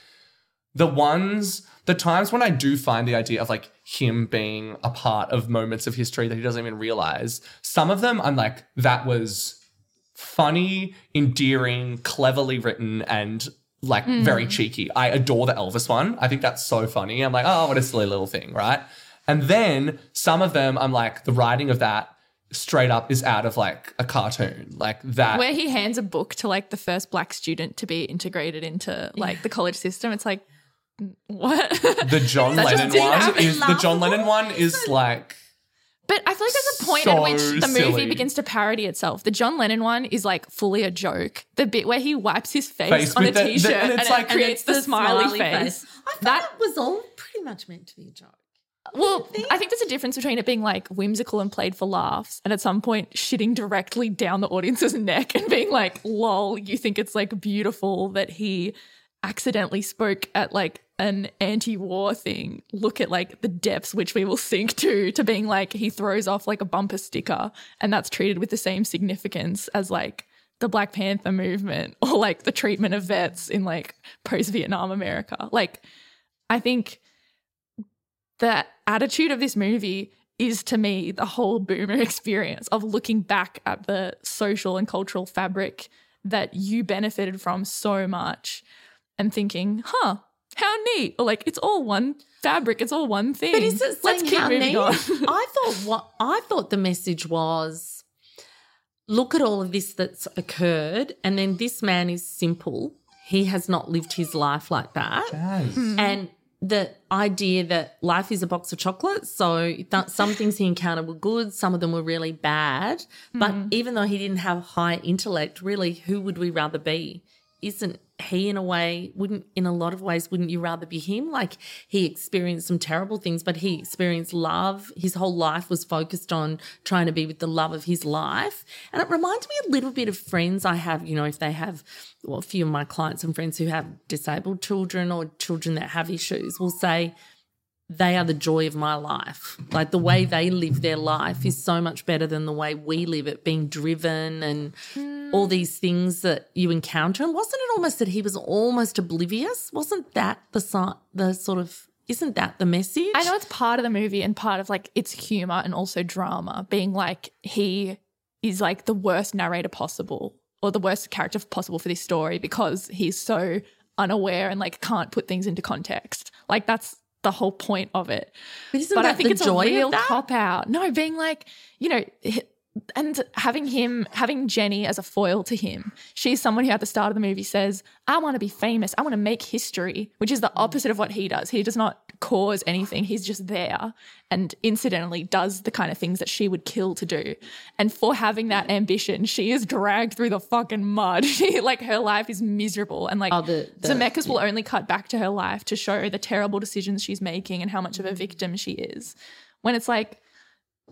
the ones the times when I do find the idea of like him being a part of moments of history that he doesn't even realize, some of them I'm like, that was funny, endearing, cleverly written, and like hmm. very cheeky. I adore the Elvis one. I think that's so funny. I'm like, oh, what a silly little thing, right? And then some of them, I'm like, the writing of that straight up is out of like a cartoon, like that. Where he hands a book to like the first black student to be integrated into like the college system. It's like, what? the John That just Lennon didn't one happen. is the John Lennon one is like But I feel like there's a point So at which the movie silly. begins to parody itself. The John Lennon one is like fully a joke. The bit where he wipes his face, Face on a with the- the- t-shirt and and, it's it like- creates the, smiley, face. I thought That- that was all pretty much meant to be a joke. Well, I think there's a difference between it being like whimsical and played for laughs, and at some point shitting directly down the audience's neck and being like, "Lol, you think it's like beautiful that he accidentally spoke at like an anti-war thing. Look at like the depths which we will sink to." To being like he throws off like a bumper sticker, and that's treated with the same significance as like the Black Panther movement or like the treatment of vets in like post-Vietnam America. Like, I think the attitude of this movie is to me the whole boomer experience of looking back at the social and cultural fabric that you benefited from so much and thinking, huh, how neat. Or like, it's all one fabric, it's all one thing. But is it Let's saying keep how moving neat? on. I thought what I thought the message was look at all of this that's occurred, and then this man is simple. He has not lived his life like that. Hmm. And the idea that life is a box of chocolates. So that some things he encountered were good, some of them were really bad. But hmm. even though he didn't have high intellect, really, who would we rather be? Isn't he in a way, wouldn't in a lot of ways, wouldn't you rather be him? Like he experienced some terrible things, but he experienced love. His whole life was focused on trying to be with the love of his life. And it reminds me a little bit of friends I have, you know, if they have well, a few of my clients and friends who have disabled children or children that have issues will say, they are the joy of my life. Like the way they live their life is so much better than the way we live it, being driven and hmm. all these things that you encounter. And wasn't it almost that he was almost oblivious? Wasn't that the the sort of isn't that the message? I know it's part of the movie and part of like its humor and also drama, being like he is like the worst narrator possible or the worst character possible for this story because he's so unaware and like can't put things into context. Like that's the whole point of it. But but I think it's a real cop out. No, being like, you know, and having him, having Jenny as a foil to him. She's someone who at the start of the movie says, I want to be famous. I want to make history, which is the opposite of what he does. He does not cause anything. He's just there and incidentally does the kind of things that she would kill to do. And for having that ambition, she is dragged through the fucking mud. She, like, her life is miserable. And like, Oh, the- the- Zemeckis will only cut back to her life to show the terrible decisions she's making and how much of a mm-hmm. victim she is. When it's like,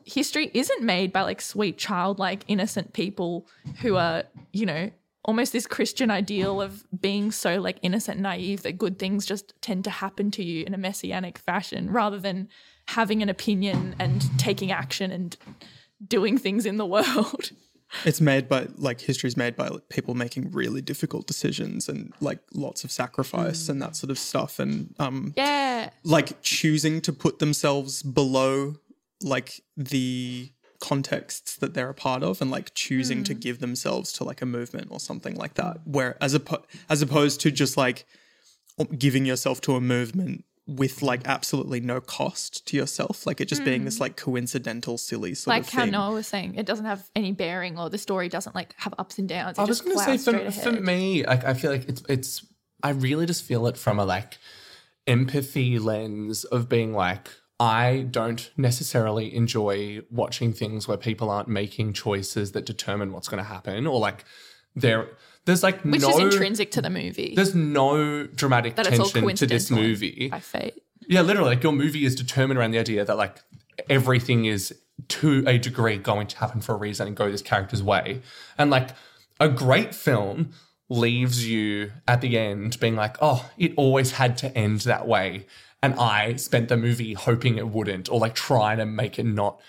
history isn't made by like sweet childlike innocent people who are you know almost this christian ideal of being so like innocent and naive that good things just tend to happen to you in a messianic fashion rather than having an opinion and taking action and doing things in the world. It's made by like history's made by like, people making really difficult decisions and like lots of sacrifice and that sort of stuff. And um yeah. like choosing to put themselves below like the contexts that they're a part of and like choosing to hmm. give themselves to like a movement or something like that. Where as oppo- as opposed to just like giving yourself to a movement with like absolutely no cost to yourself like it just being this hmm. like coincidental silly sort like of thing. Like how thing noah was saying it doesn't have any bearing or the story doesn't like have ups and downs. It I was just going to say for, for me, like I feel like it's it's I really just feel it from a like empathy lens of being like I don't necessarily enjoy watching things where people aren't making choices that determine what's going to happen or like there there's like which no is intrinsic to the movie there's no dramatic that it's all tension to this movie. by fate Yeah, literally, like your movie is determined around the idea that like everything is to a degree going to happen for a reason and go this character's way. And like a great film leaves you at the end being like, oh, it always had to end that way. And I spent the movie hoping it wouldn't, or like trying to make it not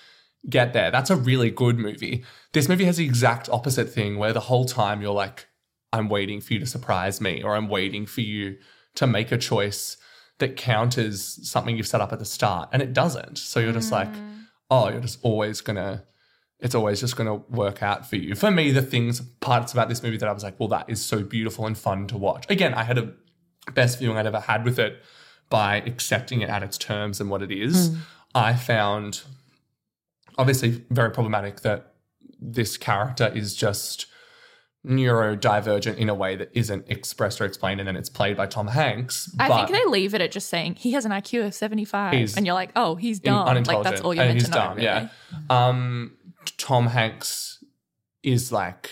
get there. That's a really good movie. This movie has the exact opposite thing where the whole time you're like, I'm waiting for you to surprise me, or I'm waiting for you to make a choice that counters something you've set up at the start. And it doesn't. So you're just like, mm. oh, you're just always gonna, it's always just gonna work out for you. For me, the things, parts about this movie that I was like, well, that is so beautiful and fun to watch. Again, I had a best viewing I'd ever had with it by accepting it at its terms and what it is. I found obviously very problematic that this character is just neurodivergent in a way that isn't expressed or explained, and then it's played by Tom Hanks. I think they leave it at just saying he has an IQ of 75. And you're like, oh, he's dumb. Like, that's all you're meant he's to know. dumb, really. Yeah. Um, Tom Hanks is like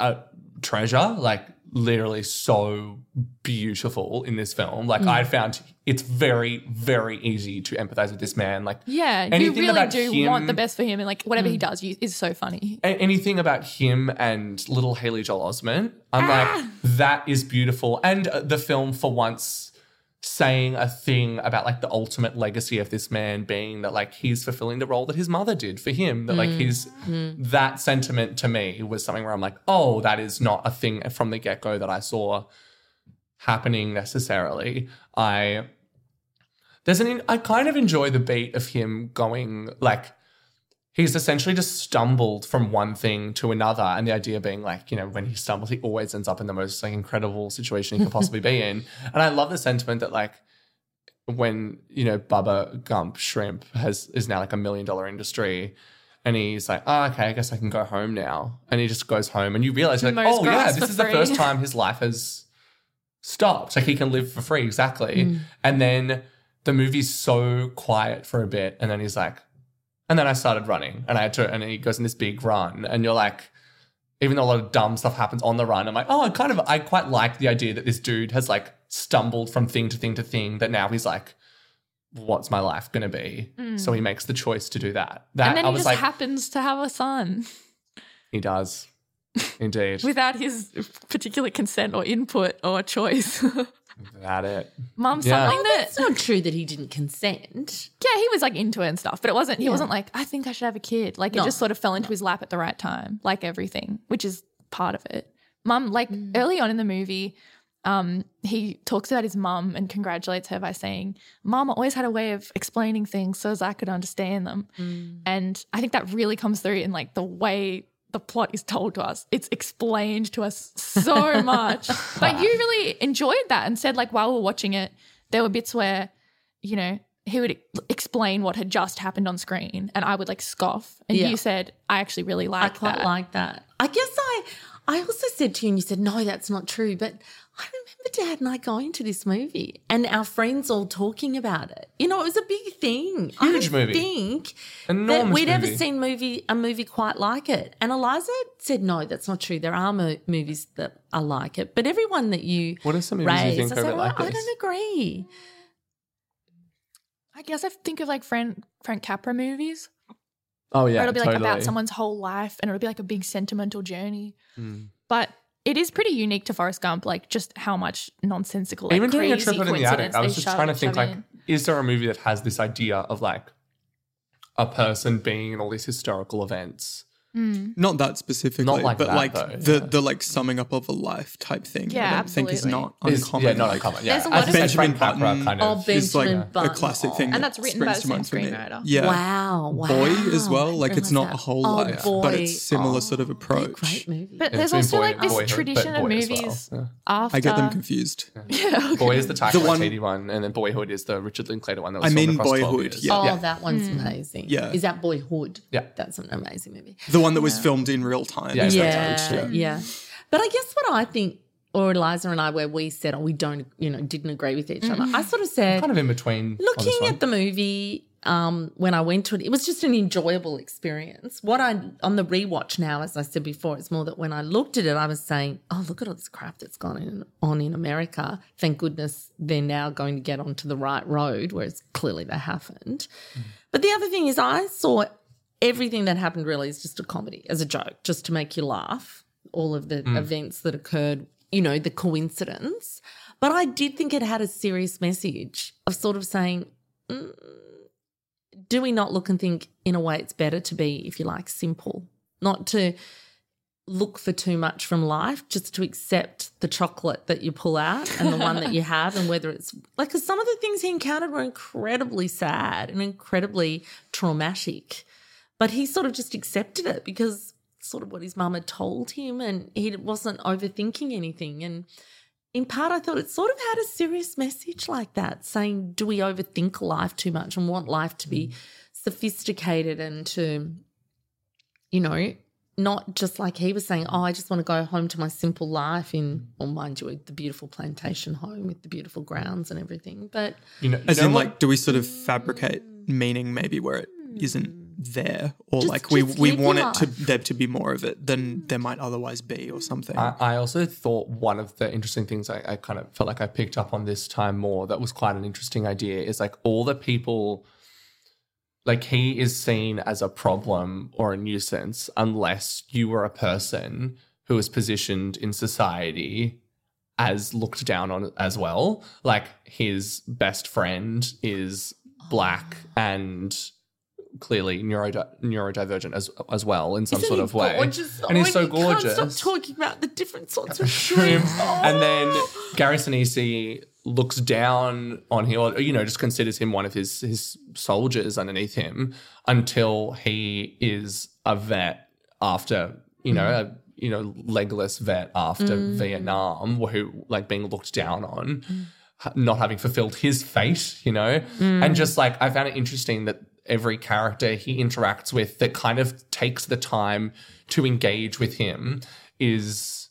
a treasure, like literally so beautiful in this film. Mm. Like I found it's very, very easy to empathize with this man. Like Yeah, you really about do him- want the best for him. And like, whatever he does you, is so funny. a- anything about him and little Haley Joel Osment, I'm Ah. like, that is beautiful. And uh, the film, for once, saying a thing about like the ultimate legacy of this man being that like he's fulfilling the role that his mother did for him. That like mm. he's mm. that sentiment to me was something where I'm like, oh, that is not a thing from the get go that I saw happening necessarily. I there's an I kind of enjoy the beat of him going like he's essentially just stumbled from one thing to another and the idea being like you know when he stumbles he always ends up in the most like incredible situation he could possibly be in. And i love the sentiment that like when you know bubba gump shrimp has is now like a million dollar industry and he's like oh okay i guess i can go home now. And he just goes home and you realize like oh yeah this is the first time his life has stopped. Like he can live for free exactly. Mm. and then the movie's so quiet for a bit and then he's like and then I started running and I had to, and he goes in this big run. And you're like, even though a lot of dumb stuff happens on the run, I'm like, oh, I kind of, I quite like the idea that this dude has like stumbled from thing to thing to thing that now he's like, what's my life going to be? So he makes the choice to do that. That Mm. and then I he was just like, happens to have a son he does. Indeed. without his particular consent or input or choice. that it. Mum, Yeah. something that It's not true that he didn't consent. yeah, he was like into it and stuff, but it wasn't. He Yeah. wasn't like I think I should have a kid. Like No. it just sort of fell into his lap at the right time, like everything, which is part of it. Mum, like Mm. early on in the movie, um, he talks about his mum and congratulates her by saying, "Mum always had a way of explaining things so as I could understand them," Mm. and I think that really comes through in like the way the plot is told to us. It's explained to us so much. but you really enjoyed that and said like while we we're watching it, there were bits where, you know, he would explain what had just happened on screen and I would like scoff. And Yeah. you said, I actually really like I like quite that. like that. I guess I I also said to you, and you said, no, that's not true. But I remember Dad and I going to this movie and our friends all talking about it. You know, it was a big thing. I Huge don't movie. think that we'd ever seen movie a movie quite like it. And Eliza said, no, that's not true. There are mo- movies that are like it. But everyone that you What are some movies you think I are a said, like "Well, I don't agree. I guess I think of like Frank, Frank Capra movies. Oh, yeah. where it'll be like about someone's whole life and it'll be like a big sentimental journey. Mm. But it is pretty unique to Forrest Gump, like just how much nonsensical, like Even doing a trip in the attic, I was just shove- trying to think like, in. is there a movie that has this idea of like a person being in all these historical events? Mm. Not that specifically, Not like but that, like though, the yeah. the like summing up of a life type thing. Yeah, I don't think is absolutely. not Is- uncommon. yeah, not like, uncommon. Yeah, There's a I lot just of- Benjamin Frank Button kind Oh, of. is like Benjamin a, a Button. classic thing, And that that's written by the same mind for me. screenwriter. Yeah, Wow, wow. Boy as well. Like it's not that. a whole Oh, life, boy. but it's similar Oh, sort of approach. Great movie. But Yeah, there's also Boy like this Boyhood, tradition of Boy well, movies after. I get them confused. yeah, Boy is the Taika The one- Waititi one, and then Boyhood is the Richard Linklater one that I was filmed mean across 12 Boyhood, years. yeah. Oh, that one's hmm. amazing. Yeah. Is that Boyhood? Yeah. That's an amazing movie. The one that was filmed in real time. Yeah, yeah. Yeah, yeah. But I guess what I think, or Eliza and I, where we said, oh, we don't, you know, didn't agree with each other. I sort of said, Kind of in between. looking at the movie um, when I went to it, it was just an enjoyable experience. What I on the rewatch now, as I said before, it's more that when I looked at it, I was saying, "Oh, look at all this crap that's gone in, on in America. Thank goodness they're now going to get onto the right road, whereas clearly they haven't." But the other thing is, I saw everything that happened really is just a comedy, as a joke, just to make you laugh. All of the events that occurred, you know, the coincidence. But I did think it had a serious message of sort of saying, mm, do we not look and think, in a way, it's better to be, if you like, simple, not to look for too much from life, just to accept the chocolate that you pull out and the one that you have, and whether it's like, because some of the things he encountered were incredibly sad and incredibly traumatic, but he sort of just accepted it because sort of what his mum had told him, and he wasn't overthinking anything. And in part, I thought it sort of had a serious message like that, saying, do we overthink life too much and want life to be mm. sophisticated and to, you know, not just like he was saying, oh, I just want to go home to my simple life in, well, mind you, the beautiful plantation home with the beautiful grounds and everything. But You know, As you know in, what? like, do we sort of fabricate mm. meaning maybe where it isn't there, or Just- like we just we live want it to there to be more of it than there might otherwise be, or something. I, I also thought one of the interesting things I, I kind of felt like I picked up on this time more that was quite an interesting idea is like all the people, like he is seen as a problem or a nuisance unless you were a person who is positioned in society as looked down on as well. Like his best friend is black and clearly neurodi- neurodivergent as as well in some isn't sort of way. gorgeous? And he's Oh, so gorgeous Can't stop talking about the different sorts of shrimp. Oh. And then oh. Gary Sinise looks down on him, or you know, just considers him one of his his soldiers underneath him until he is a vet after you know mm. a you know legless vet after mm. Vietnam, who like being looked down on. Mm. ha- Not having fulfilled his fate, you know, and just like I found it interesting that every character he interacts with that kind of takes the time to engage with him is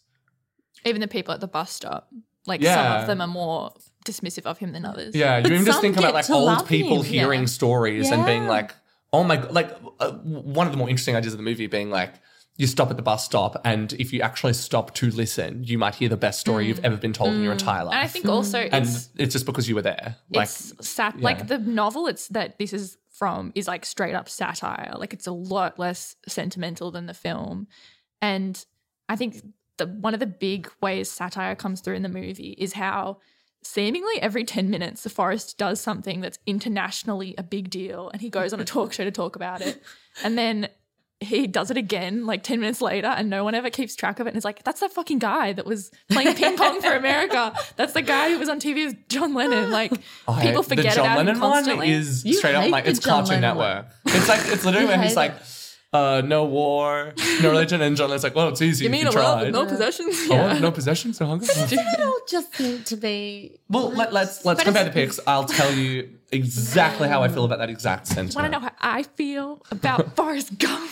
Even the people at the bus stop, like some of them are more dismissive of him than others. Yeah, you even just some think about get like to old love people him, hearing yeah. stories and being Yeah. like, "Oh my!" god Like uh, one of the more interesting ideas of the movie being like, you stop at the bus stop, and if you actually stop to listen, you might hear the best story you've ever been told in your entire life. And I think also And it's it's just because you were there. Like, it's sat yeah. like the novel it's that this is from is like straight up satire. Like it's a lot less sentimental than the film. And i think the one of the big ways satire comes through in the movie is how seemingly every 10 minutes the Forrest does something that's internationally a big deal and he goes on a talk show to talk about it. And then he does it again like 10 minutes later and no one ever keeps track of it and it's like that's that fucking guy that was playing ping pong for america that's the guy who was on tv with john lennon like I- people forget the John about Lennon him one constantly is You straight up like it's John Cartoon Lennon Network. It's like it's literally You when he's hate like, uh, "No war, no religion," and John Lennon's like, "Well, it's easy you if mean you a world with no possessions Oh, no possessions, no hunger. It all just seem to be. Well, let, let's let's But compare the it's- pics. I'll tell you exactly how I feel about that exact sentiment. want to know how i feel about forrest gump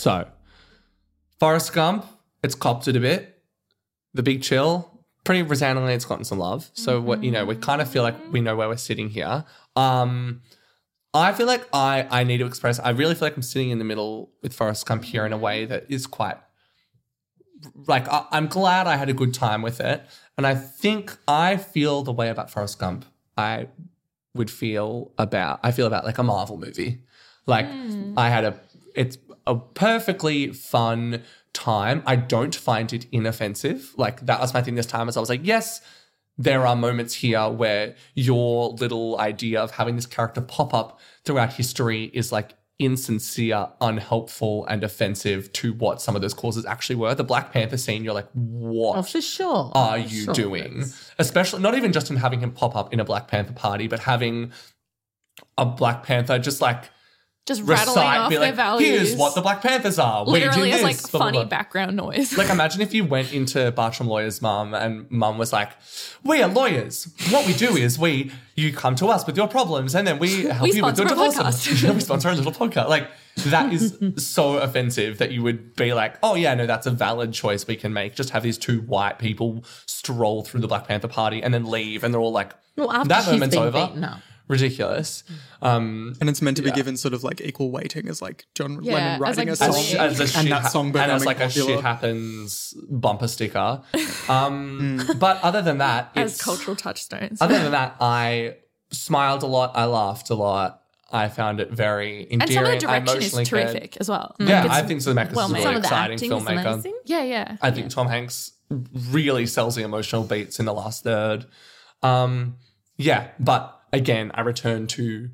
So, Forrest Gump, it's copped it a bit. The Big Chill, pretty resoundingly, it's gotten some love. So, what you know, we kind of feel like we know where we're sitting here. Um, I feel like I I need to express. I really feel like I'm sitting in the middle with Forrest Gump here in a way that is quite like I, I'm glad I had a good time with it, and I think I feel the way about Forrest Gump. I would feel about I feel about like a Marvel movie. Like hmm. I had a it's a perfectly fun time. I don't find it inoffensive. Like that was my thing this time as I was like, yes, there are moments here where your little idea of having this character pop up throughout history is like insincere, unhelpful, and offensive to what some of those causes actually were. The Black Panther scene, you're like, what? Oh, for sure. are For you sure. doing? Especially not even just in having him pop up in a Black Panther party, but having a Black Panther just like just rattling recite, off be their like, values here's what the Black Panthers are. we literally do as this. like blah, blah, funny blah." background noise Like imagine if you went into Bartram Lawyer's mum and mum was like, "We are lawyers. What we do is we you come to us with your problems and then we help We you with your divorce." we sponsor a little podcast. Like that is so offensive that you would be like, "Oh yeah, no, that's a valid choice we can make. Just have these two white people stroll through the Black Panther party and then leave, and they're all like, Well, after that moment's over." beaten up. Ridiculous. Um, and it's meant to be given sort of like equal weighting as like John Yeah, Lennon as, writing like, a song. as, as a and that ha- song and becoming as like popular. a shit happens bumper sticker. Um, But other than that, as it's, cultural touchstones other than that, I smiled a lot. I laughed a lot. I found it very endearing. and some of the direction is emotionally cared. terrific as well Yeah, Like, I it's- think Zemeckis well is a really Some of the exciting filmmaker. amazing. yeah yeah I think Tom Hanks really sells the emotional beats in the last third. Um, yeah, but again, I return to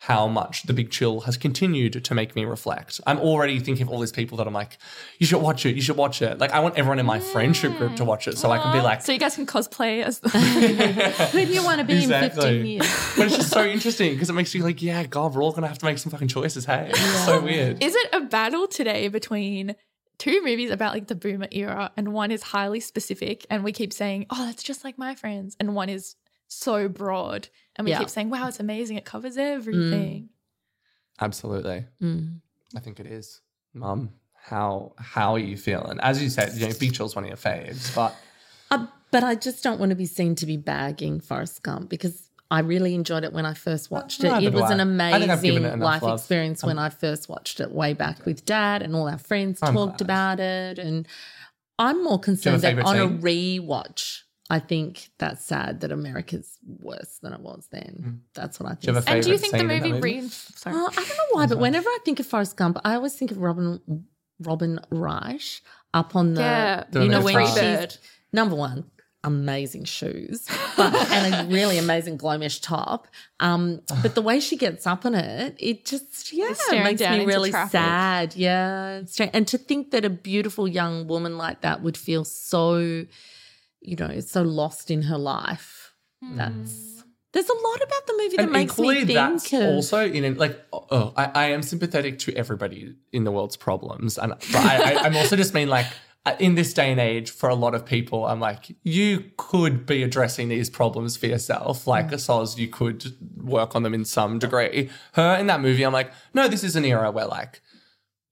how much The Big Chill has continued to make me reflect. I'm already thinking of all these people that I'm like, you should watch it, you should watch it. Like, I want everyone in my friendship group to watch it so I can be like, so you guys can cosplay as Who do you want to be in 15 years? but it's just so interesting because it makes you like, yeah, God, we're all gonna have to make some fucking choices. Hey, it's so weird. Is it a battle today between two movies about like the boomer era and one is highly specific and we keep saying, "Oh, that's just like my friends." And one is so broad and we Yeah. keep saying, "Wow, it's amazing. It covers everything." Absolutely, Mm. I think it is. Mum, how how are you feeling? As you said, you know, Big Chill's one of your faves, but Uh, but I just don't want to be seen to be bagging Forrest Gump because I really enjoyed it when I first watched it. neither It was I. an I think I've given amazing life love. experience when I first watched it way back with dad, and all our friends I'm talked glad. about it. And I'm more concerned that favourite on a scene? rewatch, I think that's sad that America's worse than it was then. That's what I Mm. Do think. And do you think the scene in that movie, movie? re- sorry. Oh, I don't know why, but whenever I think of Forrest Gump, I always think of Robin Robin Wright up on the Yeah, you know when she's number one amazing shoes but and a really amazing glow mesh top um but the way she gets up on it it just yeah staring makes me really traffic. sad yeah and to think that a beautiful young woman like that would feel so you know it's so lost in her life that's there's a lot about the movie that and makes me that's think of, also in an, like, oh, I, I am sympathetic to everybody in the world's problems, and but I, I'm also just mean like. uh, In this day and age, for a lot of people, I'm like, you could be addressing these problems for yourself. Like, Mm. Soz, you could work on them in some degree. Her in that movie, I'm like, no, this is an era where like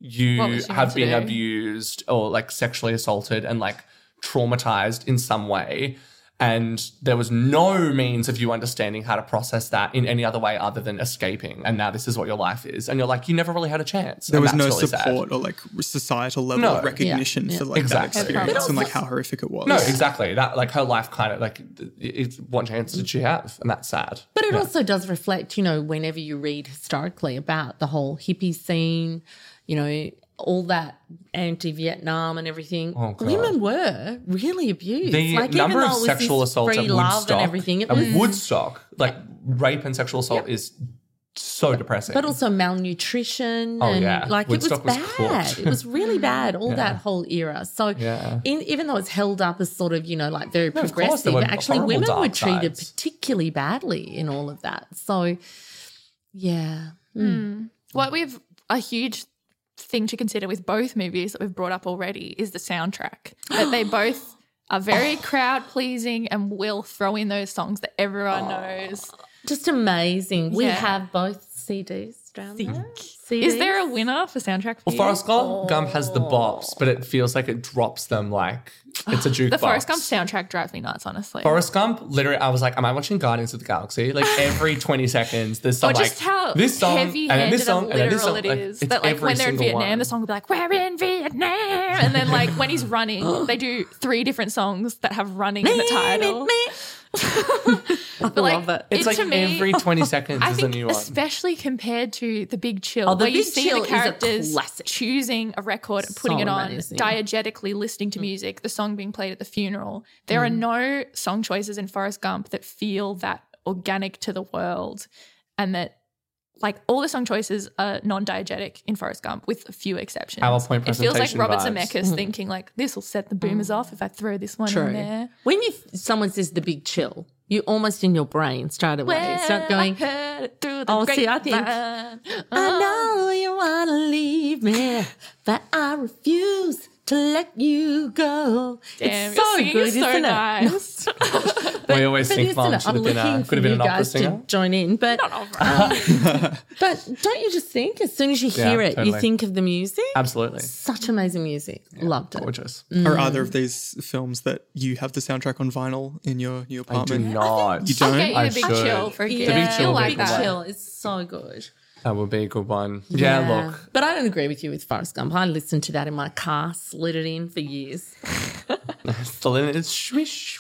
you have been do? abused or like sexually assaulted and like traumatized in some way. And there was no means of you understanding how to process that in any other way other than escaping. And now this is what your life is. And you're like, you never really had a chance. There And was no really sad. support or like societal level No. of recognition Yeah, for like Exactly. that experience But and like how horrific it was. No, exactly. That like her life kind of like it's what chance did she have? And that's sad. But it Yeah. also does reflect, you know, whenever you read historically about the whole hippie scene, you know, all that anti-Vietnam and everything. Oh, Women were really abused. the like, even number though of it was sexual this assaults free at love Woodstock, and everything, it at was, Woodstock, like rape and sexual assault is so depressing. but also malnutrition Oh, and yeah. like Woodstock it was was bad. cooked. it was really bad. All Yeah. that whole era. So Yeah. in, even though it's held up as sort of you know like very No, of course, progressive, actually women were treated sides. particularly badly in all of that. So yeah. Hmm. Hmm. What we've a huge thing to consider with both movies that we've brought up already is the soundtrack. That they both are very crowd pleasing and will throw in those songs that everyone oh. knows. Just amazing. We Yeah. have both CDs down there. CDs. Is there a winner for soundtrack? For Well. Forrest Gump, Gump has the oh. bops, but it feels like it drops them like it's a jukebox. the Forrest Gump soundtrack drives me nuts, honestly. Forrest Gump, literally, I was like, "Am I watching Guardians of the Galaxy?" Like every twenty seconds, there's some or just like how this song and then heavy-handed this song and and then this song. it Like, is. it's that like every when they're in Vietnam, one. the song will be like "We're in Vietnam," and then like when he's running, they do three different songs that have running in the title. I like, love it. It's it- like me- every twenty seconds I is a new one. especially compared to the Big Chill, Oh, The where you see Chill the is a characters choosing a record and putting So it on, amazing. diegetically listening to mm. music, the song being played at the funeral. There are mm. no song choices in Forrest Gump that feel that organic to the world, and that like all the song choices are non-diegetic in Forrest Gump, with a few exceptions. PowerPoint it feels like presentation Robert vibes. Zemeckis mm-hmm. thinking like this will set the boomers mm. off if I throw this one in there. When you someone says the big chill, you almost in your brain straight away start going. I heard it through the Oh, see, I think- grapevine. I uh-huh. know you wanna leave me, but I refuse to let you go. Damn, it's your so singing good, is so isn't it? nice. we always But think isn't mom I'm have been a looking could for have been you an opera guys singer. to join in, but but don't you just think as soon as you Yeah, hear it, you think of the music? Absolutely, Such amazing music. Loved it. gorgeous. Mm. Are either of these films that you have the soundtrack on vinyl in your new I do apartment? not. You don't? I'll get you I big should. chill for a gift. Big Chill You'll be like good that. Chill is so good. That would be a good one. Yeah, look, But I don't agree with you with Forrest Gump. I listened to that in my car, slid it in for years. the is swish.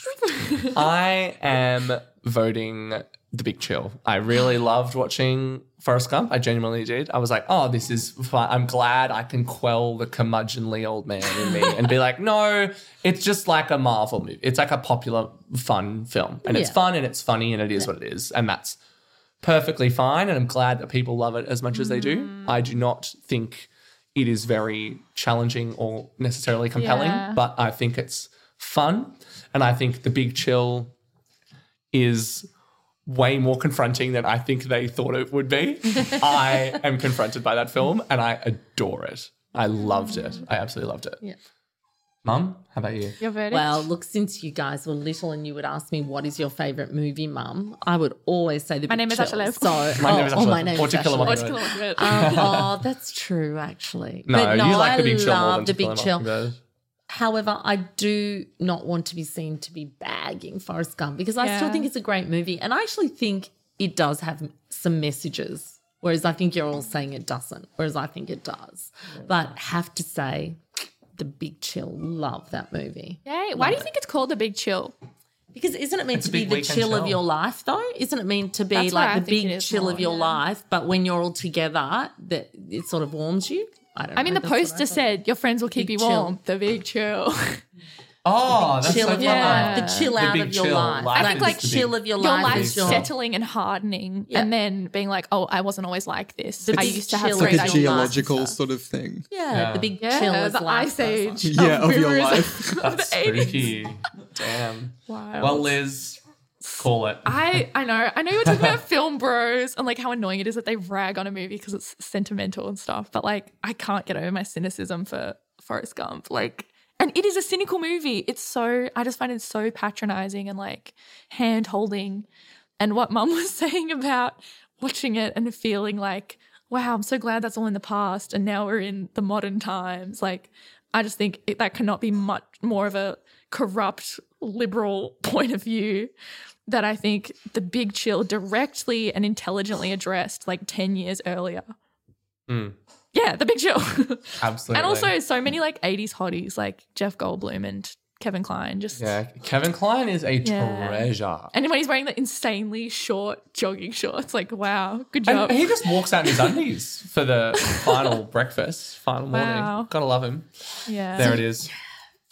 I am voting the Big Chill. I really loved watching Forrest Gump. I genuinely did. I was like, oh, this is fun. I'm glad I can quell the curmudgeonly old man in me and be like, no, it's just like a Marvel movie. It's like a popular, fun film. And it's fun and it's funny and it is what it is. And that's perfectly fine, and I'm glad that people love it as much as they do. Mm. I do not think it is very challenging or necessarily compelling, Yeah. but I think it's fun, and I think the Big Chill is way more confronting than I think they thought it would be. I am confronted by that film, and I adore it. I loved it. I absolutely loved it. Yeah. Mum, how about you? Your verdict? Well, look, since you guys were little and you would ask me what is your favourite movie, Mum, I would always say the. My Big name is Chill. Asha So, My oh, name is oh, Asha my name Or is To Kill a Asha What's Mockingbird. cool about? Um, oh, that's true, actually. No, But you like the Big Chill more I than love To Kill the a Big Chill. Mockingbird. However, I do not want to be seen to be bagging Forrest Gump because I still Yeah. think it's a great movie. And I actually think it does have some messages, whereas I think you're all saying it doesn't, whereas I think it does. But have to say, The Big Chill, love that movie. Yay. Why do you think it's called The Big Chill? Because isn't it meant It's a to be big the weekend chill of chill. your life, though? Isn't it meant to be That's what I like the think it big is chill more, of your yeah. life, but when you're all together, that it sort of warms you? I don't know. I mean, the that's what poster thought. said, Your friends will keep Big you chill. warm. The Big Chill. Oh, that's chill so of your fun. Yeah. life, the chill The out big of your chill. life. Life I think, like, chill big- of your Your life life is your settling and hardening, Yeah. and then being like, "Oh, I wasn't always like this. The I used to have It's like a of your ideas." life. geological stuff. sort of thing. Yeah, Yeah. the big Yeah, chill is the life ice age. stuff. Yeah, of your life. of That's the 80s. spooky. Damn. Wow. Well, Liz, call it. I I know I know you were talking about film bros and like how annoying it is that they rag on a movie because it's sentimental and stuff. But like I can't get over my cynicism for Forrest Gump. Like, and it is a cynical movie. It's so I just find it so patronizing and like hand holding. And what Mum was saying about watching it and feeling like, wow, I'm so glad that's all in the past and now we're in the modern times. Like, I just think it, that cannot be much more of a corrupt liberal point of view that I think the big chill directly and intelligently addressed like 10 years earlier. Mm. Yeah, the big chill. Absolutely. and also so many like 80s hotties like Jeff Goldblum and Kevin Kline. Just yeah, Kevin Kline is a Yeah. treasure. and when he's wearing the insanely short jogging shorts, like wow, good And job. he just walks out in his undies for the final breakfast, final morning. Wow. Gotta love him. yeah. There it is.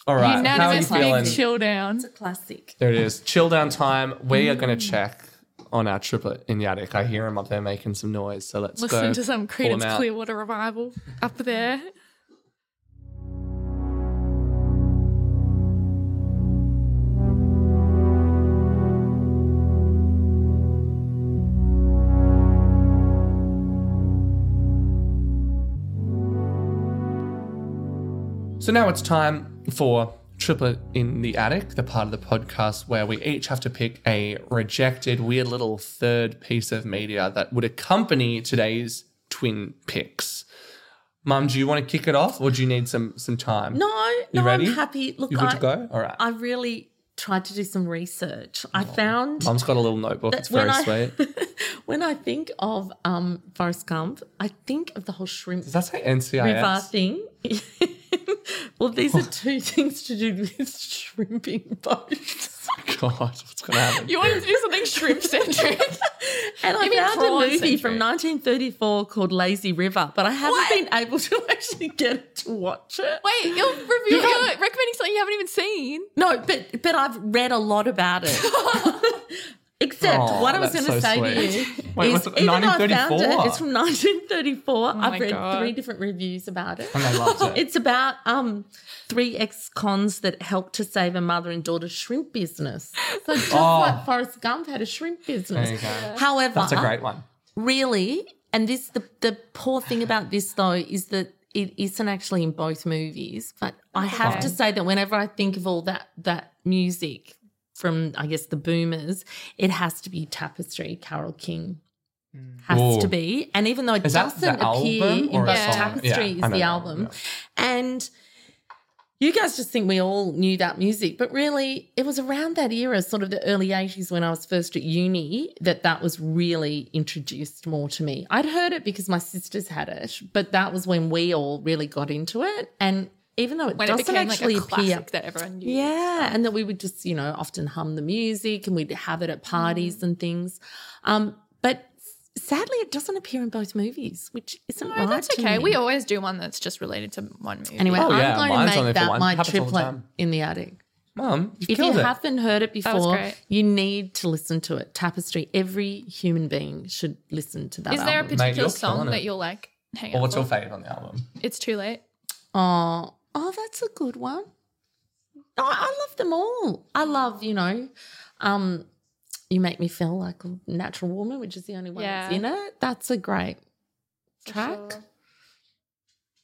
All right. How are you feeling? big chill down. It's a classic. There it is. Chill down time. We are going to check on our triplet in the attic. I hear him up there making some noise. So let's Listen go. to some Creedence. Clearwater Revival up there. So now it's time for Triplet in the Attic, the part of the podcast where we each have to pick a rejected, weird little third piece of media that would accompany today's twin picks. Mum, do you want to kick it off or do you need some some time? No, You no, ready? I'm happy. Look, You good I, to go? All right. I really tried to do some research. I found Mum's got a little notebook. It's very I- sweet. when I think of um, Forrest Gump, I think of the whole shrimp Does that say river NCIS? thing. well, these are two things to do with shrimping boats. God, what's going to happen? You wanted to do something shrimp centric. And I You mean found a movie centric? from 1934 called Lazy River, but I haven't What? been able to actually get to watch it. Wait, you're, review- you're recommending something you haven't even seen. No, but but I've read a lot about it. Except Aw, what I was going to so say to you Wait, is even though I found it, it's from 1934. I've read God. three different reviews about it. And loved it. It's about um three ex-cons that helped to save a mother and daughter shrimp business. So just Oh. like Forrest Gump had a shrimp business. However, That's a great one. really, and this the the poor thing about this though is that it isn't actually in both movies. But I have to say that whenever I think of all that that music from I guess the Boomers, it has to be Tapestry, Carole King. Mm. Has Ooh. to be, and even though it Is doesn't appear album in or a both song? Tapestry Yeah, is the the album, album, and you guys just think we all knew that music, but really, it was around that era, sort of the early 80s when I was first at uni, that that was really introduced more to me. I'd heard it because my sisters had it, but that was when we all really got into it. And even though it when doesn't became like actually a appear. classic that everyone knew. Yeah, and that we would just, you know, often hum the music and we'd have it at parties and things. Um, but sadly, it doesn't appear in both movies, which isn't No, right. that's to okay. me. We always do one that's just related to one movie. Anyway, Oh, I'm going mine's to make that my Happens all the triplet in the attic. Mom, you If you it. haven't heard it before, you need to listen to it. Tapestry. Every human being should listen to that Is there a particular you're song that you'll like hang or out what's your for? fave on the album? It's too late. Oh, oh, that's a good one. I, I love them all. I love, you know, um, you make me feel like a natural woman, which is the only one that's in it. That's a great track. sure.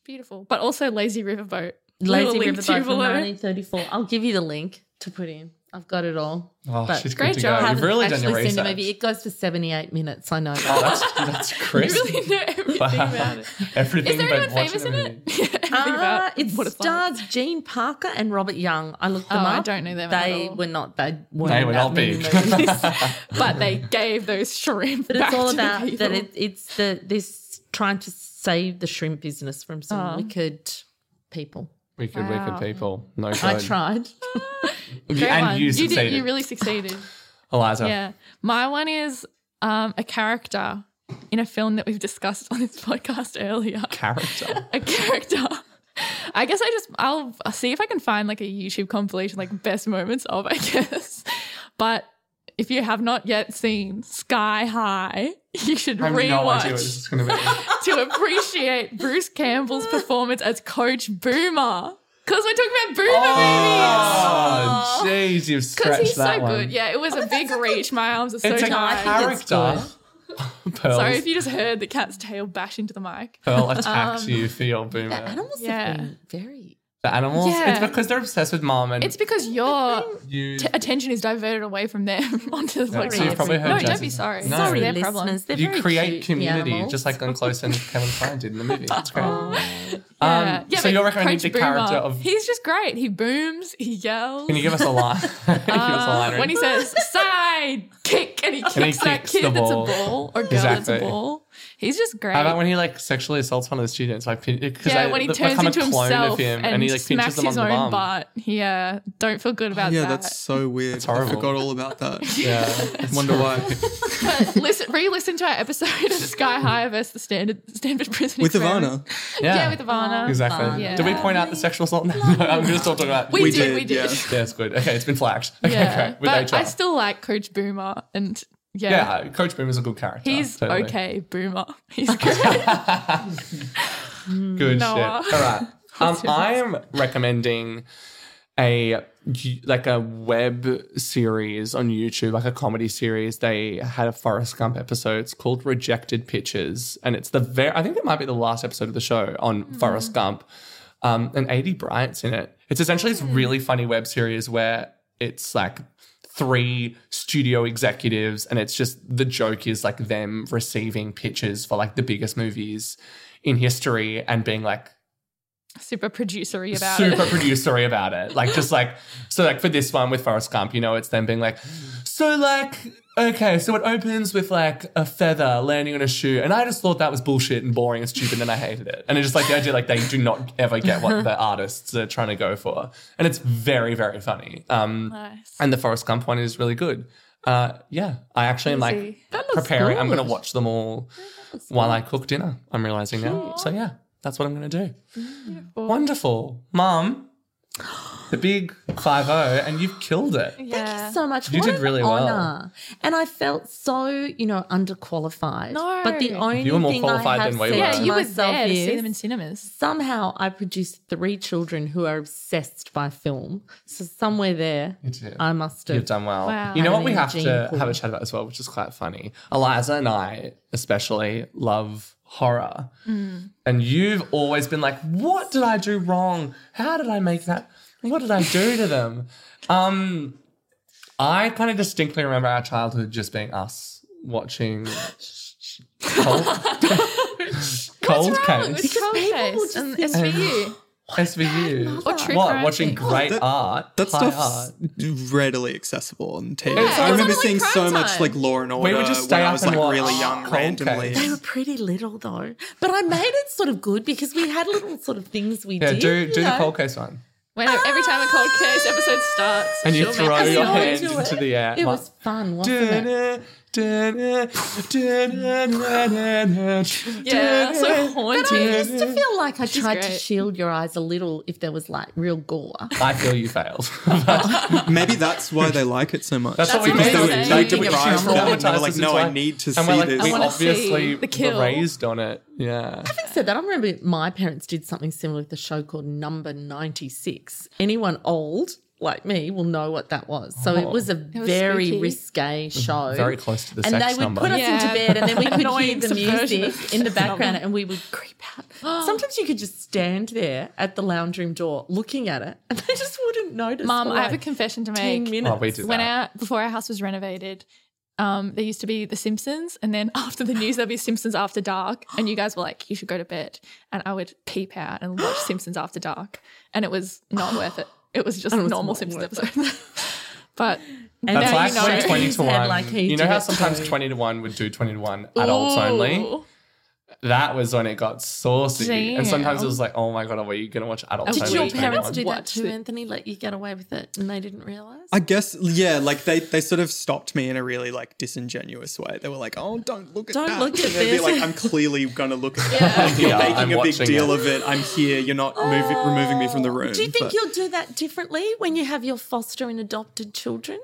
Beautiful. But also Lazy Riverboat. Lazy Riverboat from 1934. I'll give you the link to put in. I've got it all. Oh, But she's great good to job. go. You've really done your actually seen research. the movie. It goes for 78 minutes. I know. Oh, that's that's You really know everything about it. Everything Is there but anyone famous in it? Yeah, Uh, it what it's like. stars Jean Parker and Robert Young. I looked them Oh, I don't know them at They all. were not. They weren't. They were not big. But they gave those shrimp. But back it's all to about people. that. It, it's the this trying to save the shrimp business from some Oh. wicked people. Wicked, Wow. wicked people. No good. I tried. You- and one. you you, succeeded. did, you really succeeded. Eliza. Yeah. My one is um, a character in a film that we've discussed on this podcast earlier. Character. A character. I guess I just I'll, I'll see if I can find like a YouTube compilation like best moments of I guess. But if you have not yet seen Sky High, you should I have no idea what rewatch this is going to be. To appreciate Bruce Campbell's performance as Coach Boomer. Because we're talking about Boomer movies. Oh, jeez, you've movies. Because stretched he's that so one. good. Yeah, it was a big reach. My arms are so It's a tired. character. Pearl, Sorry if you just heard the cat's tail bash into the mic. Pearl attacks Um, you for your boomer. Animals Yeah. have been very. The animals? Yeah. It's because they're obsessed with mom and It's because your you. t- attention is diverted away from them onto the Yeah, podcast. so you've probably heard no, Jason- don't be sorry. No. Sorry, Sorry, their listeners. problem. They're you very create cute, community, animals. just like Glenn Close and Kevin Kline did in the movie. That's great. Yeah. Um, yeah, so you're recommending Coach the Boomer, character of. He's just great. He booms, he yells. Can you give us a line? Give us a Uh, line? when he says side kick and he kicks he that kicks kid the that's a ball. ball or girl that's a Exactly. ball. He's just great. How about when he like sexually assaults one of the students? Like, because yeah, they, when he they turns become into himself of him, and, and, he like smacks them on his the own bum. butt. Yeah, don't feel good about yeah, that. Yeah, that's so weird. It's horrible. I forgot all about that. Yeah, Wonder why. But listen, re-listen to our episode of Sky High versus the Standard Stanford Prison With Experiment. Ivana. yeah, Yeah, with Ivana. Oh, exactly. Fun. Yeah. Did we point out the sexual assault? No, I'm just still talking about. We, We did, did, we did. yeah. yeah, it's good. Okay, it's been flagged. Okay, Yeah, great. With but HR. I still like Coach Boomer, and yeah, yeah, Coach Boom is a good character. he's totally. okay. Boomer, he's good. Good Noah. shit. All right. Um, I am recommending a like a web series on YouTube, like a comedy series. They had a Forrest Gump episode. It's called Rejected Pictures, and it's the very. I think it might be the last episode of the show on Hmm. Forrest Gump. Um, and Aidy Bryant's in it. It's essentially this really funny web series where it's like three studio executives, and it's just the joke is like them receiving pitches for like the biggest movies in history and being like super producery about it. super it. producery about it. Like just like so like for this one with Forrest Gump, you know, it's them being like, so like okay, so it opens with like a feather landing on a shoe, and I just thought that was bullshit and boring and stupid, and I hated it. And it's just like the idea like they do not ever get what the artists are trying to go for, and it's very very funny. Um, Nice. and the Forrest Gump one is really good. Uh, yeah, I actually am like Easy. That looks preparing. I'm going to watch them all while I cook dinner. I'm realizing now. So yeah, that's what I'm going to do. Wonderful, Mum. The big five zero, and you've killed it. Yeah. so much. You What did an really well. And I felt so, you know, underqualified. No. But the only You were more thing qualified I have than we were. yeah, you were myself there to is, see them in cinemas. somehow I produced three children who are obsessed by film. So somewhere there, You did. I must have. You've done well. Wow. You know what we have to pool. have a chat about as well, which is quite funny. Eliza and I, especially, love horror. Mm. And you've always been like, what did I do wrong? How did I make that? What did I do to them? Um, I kind of distinctly remember our childhood just being us watching Cold, cold Case, It's Cold people Case and SVU. SVU. Or true What? crime Watching thing. great That- art. That high stuff's art. readily accessible on TV. Yeah, I remember on, like, seeing so prime much time. like Law and We Order would just stay when I was and like watch really young Cold randomly. Case. They were pretty little though. But I made it sort of good because we had little sort of things we Yeah, did. do you do the know. cold case one. When every time a Cold Case episode starts, And you she'll throw your do hands into the air. It was fun, wasn't it? Yeah, so haunting. But I used to feel like I tried to shield your eyes a little if there was like real gore. I feel you failed. Maybe that's why they like it so much. That's, what we what mean. they We- say. we- Like, we it drives them, and they're traumatized like, us "No, I need to and we're see like, this. We obviously the kill. were raised on it. Yeah. Having said that, I remember my parents did something similar with the show called Number 96. Anyone old like me will know what that was. So it was a was very spooky. risque show. Very close to the and sex they would number. put us Yeah. into bed and then we could hear the music in the background and we would creep out. Sometimes you could just stand there at the lounge room door looking at it and they just wouldn't notice. Mum, for I have a confession to 10 make. minutes. Oh, we did when our before our house was renovated, um, there used to be The Simpsons, and then after the news, there'd be Simpsons After Dark, and you guys were like, "You should go to bed," and I would peep out and watch Simpsons After Dark, and it was not worth it. It was just And it was normal not Simpsons worth episode. but And That's now like you know. when 20 to 1. like, you know how sometimes 20 to 1 would do 20 to 1 adults only? Ooh. That was when it got saucy. And sometimes it was like, oh my God, are you going to watch adult? Did your parents do that too, it. Anthony? Let you get away with it and they didn't realise? I guess, yeah, like they, they sort of stopped me in a really like disingenuous way. They were like, "Oh, don't look at Don't that." look at And I'd be this. like, "I'm clearly gonna look at that. You're Yeah, making I'm a big deal it. of it. I'm here. You're not moving, removing me from the room." Do you think But- you'll do that differently when you have your foster and adopted children?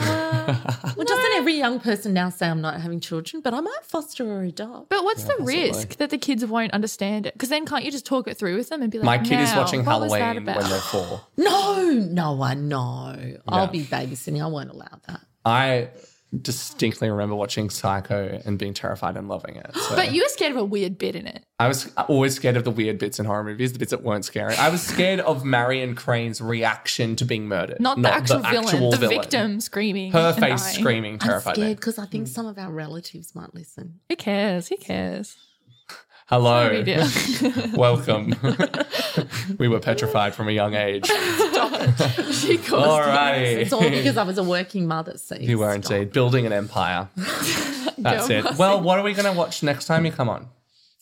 Well, doesn't every young person now say I'm not having children, but I might foster or adopt? But what's the possibly. risk that the kids won't understand it? Because then can't you just talk it through with them and be like, My kid is watching what was that Halloween about?" when they're four. No, no, I know. I'll Yeah. be babysitting. I won't allow that. I distinctly remember watching Psycho and being terrified and loving it. So But you were scared of a weird bit in it. I was always scared of the weird bits in horror movies, the bits that weren't scary. I was scared of Marion Crane's reaction to being murdered, Not the actual villain, actual the villain. victim screaming. Her face dying. screaming I'm terrified scared because I think some of our relatives might listen. Who cares? Who cares? Hello, welcome. we were petrified from a young age. she caused Alrighty. It's all because I was a working mother. See, You were Stop. indeed building an empire. That's Girl it. Well, what are we going to watch next time you come on?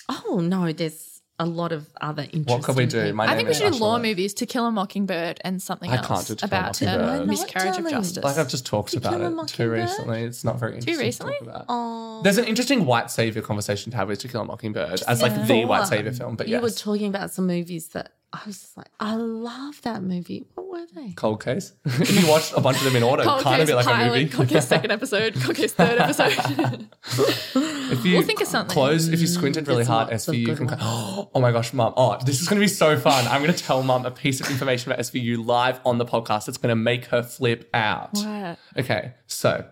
Oh no, there's a lot of other interesting. What could we do? people. My I think we should do law movies To Kill a Mockingbird and something I else can't do To Kill a about uh, Mockingbird. a miscarriage of justice. Like I've just talked about it too recently. It's not very interesting. Too recently? To talk about. Oh, There's an interesting white savior conversation to have with To Kill a Mockingbird as like the white savior film. But you yes, were talking about some movies that I was just like, I love that movie. What were they? Cold Case. if you watched a bunch of them in order, Cold kind of Case be like pilot, a movie. Cold Case second episode, Cold Case third episode. If you We'll think of something. close, if you squinted really There's hard, lots of SVU good can. ones. Oh my gosh, mum! Oh, this is going to be so fun. I'm going to tell mum a piece of information about SVU live on the podcast. It's going to make her flip out. What? Okay, so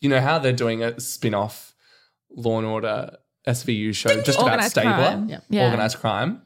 you know how they're doing a spin-off Law and Order SVU show just about Organised Stabler, crime. Yeah. Yeah. organized crime.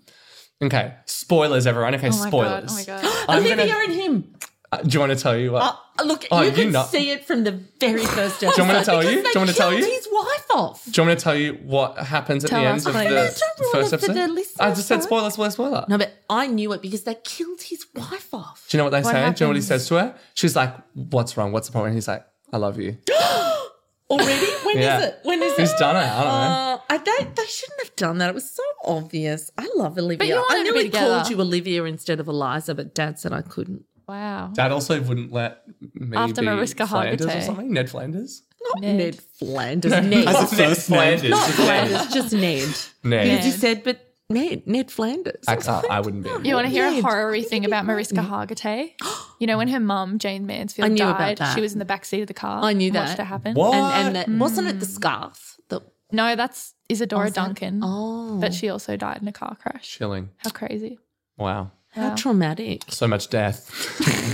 Okay, spoilers, everyone. Okay, Oh my spoilers. god! Oh my god! I'm Olivia gonna- and him. Uh, do you want to tell you what? Uh, look, Oh, you you can know- see it from the very first episode. Do you want to tell you? because Do you want to tell you? his wife off. do you want me to tell you what happens at Tell the us, end of please. the No, don't ruin first episode? the I just said right? spoiler, spoiler, spoiler. No, but I knew it because they killed his wife off. Do you know what they say? Do you know what he says to her? She's like, "What's wrong? What's the problem?" And he's like, "I love you." Already? When is Yeah. it? When is Who's it? done it? I don't know. Uh, I don't. They shouldn't have done that. It was so obvious. I love Olivia. But you want I them to nearly called you Olivia instead of Eliza, but Dad said I couldn't. Wow. Dad also wouldn't let me After be Mariska Flanders or something. Ned Flanders. Not Ned. Ned, Flanders. Ned. As a Ned first name. Flanders. Not just Ned. Flanders, just Ned. Ned. Because you said, but Ned, Ned Flanders. I, uh, I wouldn't be. You want to hear Ned. a horror-y thing about Mariska Hargitay? You know when her mum, Jayne Mansfield, I knew about died, that. she was in the back seat of the car. I knew and Watched that. it happen. What? And, and that, wasn't Mm. it the scarf? The, No, that's Isadora that- Duncan. oh. But she also died in a car crash. Chilling. How crazy. Wow. How Wow. traumatic. So much death.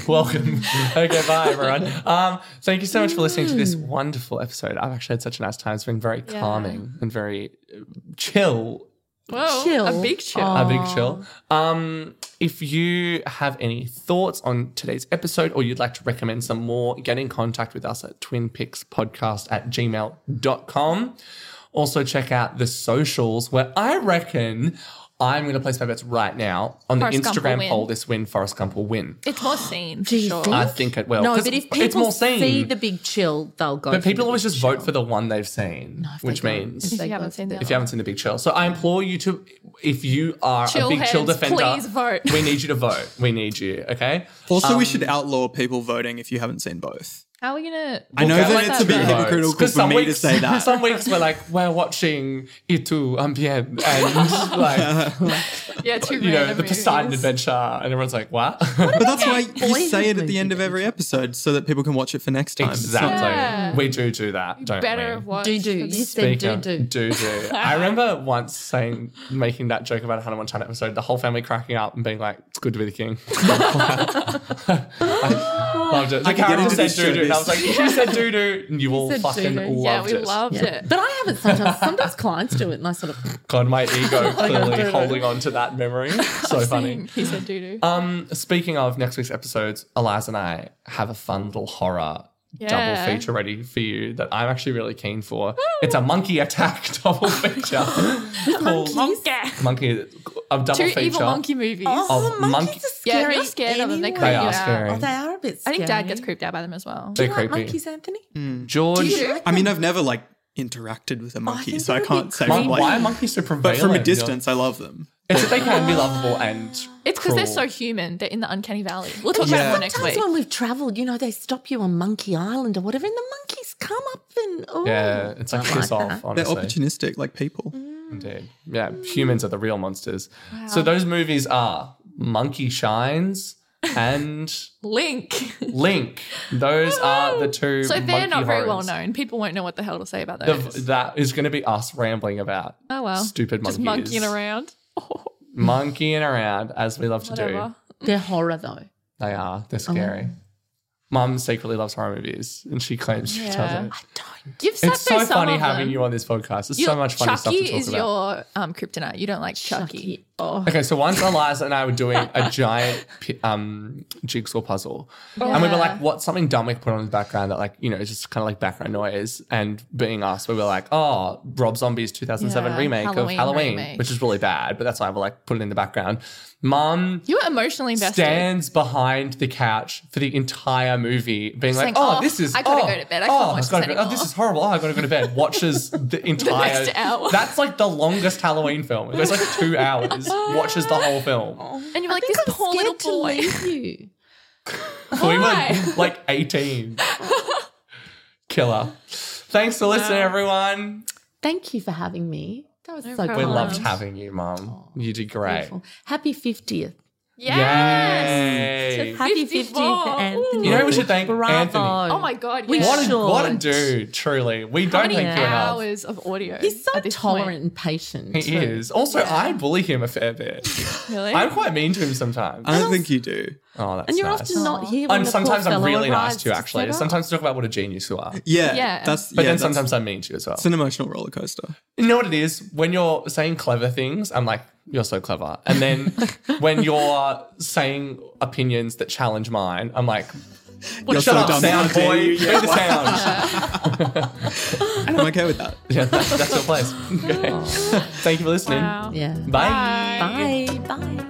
Welcome. okay, bye everyone. Um, thank you so much for listening to this wonderful episode. I've actually had such a nice time. It's been very Yeah. calming and very chill Whoa, Chill. a big chill. Oh. a big chill. Um, if you have any thoughts on today's episode or you'd like to recommend some more, get in contact with us at twinpickspodcast at gmail.com. Also, check out the socials where I reckon I'm going to place my bets right now on the Forrest Gump will Instagram win. poll this win. Forrest Gump will win. It's more seen Do you sure. think? I think it will. No, 'cause but if it's people more seen. see the big chill, they'll go. but for people the always big just chill. vote for the one they've seen, if they which go- means If they you haven't for seen the the- if you haven't seen the big chill. So I implore you to, if you are Chill a big chill heads, defender, please vote. we need you to vote. We need you. Okay. Also, Um, we should outlaw people voting if you haven't seen both. How are we gonna? I know that like it's a bit though? hypocritical for some me to say that. Some weeks we're like, we're watching Itu Ambien and like, Yeah, two you know, random the Poseidon movies. Adventure. And everyone's like, what? But that's why you say it at the end of every episode so that people can watch it for next time. Exactly. Yeah. We do do that, don't Better we? have. Do do. You said do do. do do. I remember once saying, making that joke about a Hannah Montana episode, the whole family cracking up and being like, "It's good to be the king." I loved it. The I could get character into this do do, and I was like, "You said doo doo, and you all fucking doo-doo. Yeah, we it. loved Yeah. it. But I have it sometimes. Sometimes clients do it, and I sort of. God, my ego clearly holding on to that memory. So funny. He said doo doo. Um, speaking of next week's episodes, Eliza and I have a fun little horror double feature ready for you that I'm actually really keen for. It's a monkey attack double feature. called Monkey. Monkey a double Two feature. evil monkey movies. Oh, Of monkeys monkey- are Yeah, scary. you're scared of them. They anyway. creep They you are out. scary. Oh, they are a bit I think Dad gets creeped out by them as well. They Do you like creepy. monkeys, Anthony? Hmm. George, Do you like I mean, I've never like interacted with a oh, monkey, think so I they're a bit can't say Mon- from like. why are monkeys so prevalent? but from a distance, I love them. It's that they can be lovable and It's because they're so human. They're in the uncanny valley. We'll talk Yeah. about more next Sometimes week. when we've travelled, you know, they stop you on Monkey Island or whatever, and the monkeys come up and oh, Yeah, it's like piss like off, that. They're honestly. opportunistic, like people. Mm. Indeed. Yeah, humans are the real monsters. So those movies are Monkey Shines and Link. Link. Those are the two. So they're monkey not very well horrors. known. People won't know what the hell to say about The- those. that is going to be us rambling about oh well. stupid monkeys. Just monkeys. monkeying around. monkeying around as we love to Whatever. do. They're horror though. They are. They're uh-huh. scary. Mum secretly loves horror movies, and she claims she Yeah. doesn't. You've sat It's through so some funny of having them. you on this podcast. It's You- so much funny Chucky stuff to talk is about. your um, kryptonite. You don't like Chucky. Chucky. Oh, Okay, so once Eliza and I were doing a giant pi- um, jigsaw puzzle, and we were like, "What's something dumb we could put on the background that, like, you know, is just kind of like background noise?" And being us, we were like, "Oh, Rob Zombie's 2007 Yeah, remake Halloween of Halloween, remake. which is really bad, but that's why we're like put it in the background." Mum You were emotionally invested. stands behind the couch for the entire movie, being like, saying, "Oh, "Oh, this is I gotta oh, go to bed. I oh, can't I've watch gotta this go- oh, this is horrible. Oh, I gotta go to bed." Watches the entire next hour. That's like the longest Halloween film. It goes like two hours. Watches the whole film. Oh. and you're like, I think this I'm poor little scared to boy. leave you. We Why? were like 18. Killer. Thanks for listening, everyone. Thank you for having me. That was so problem. We loved having you, Mum. You did great. Beautiful. Happy fiftieth. Yes. Yay. Happy 54. 50th, Anthony. You know, we should thank Bravo. Anthony. Oh my god. We. What a, what a dude, truly. We How don't many thank you enough. hours of audio? He's so tolerant point? and patient. He too. is. Also, I bully him a fair bit. Really? I'm quite mean to him sometimes. I don't think you do. Oh, that's And you're nice. often not here. When And the sometimes poor I'm really nice arrives to you, actually. set up. Sometimes talk about what a genius you are. Yeah, Yeah. that's. But yeah, then that's- sometimes I'm mean to you as well. it's an emotional roller coaster. You know what it is? When you're saying clever things, I'm like, you're so clever. And then when you're saying opinions that challenge mine, I'm like, You're shut so up, dumb. sound boy. you? Be Yeah. the sound. I'm okay with that. yeah, that's, that's your place. Okay. Thank you for listening. Wow. Yeah. Bye. Bye. Bye.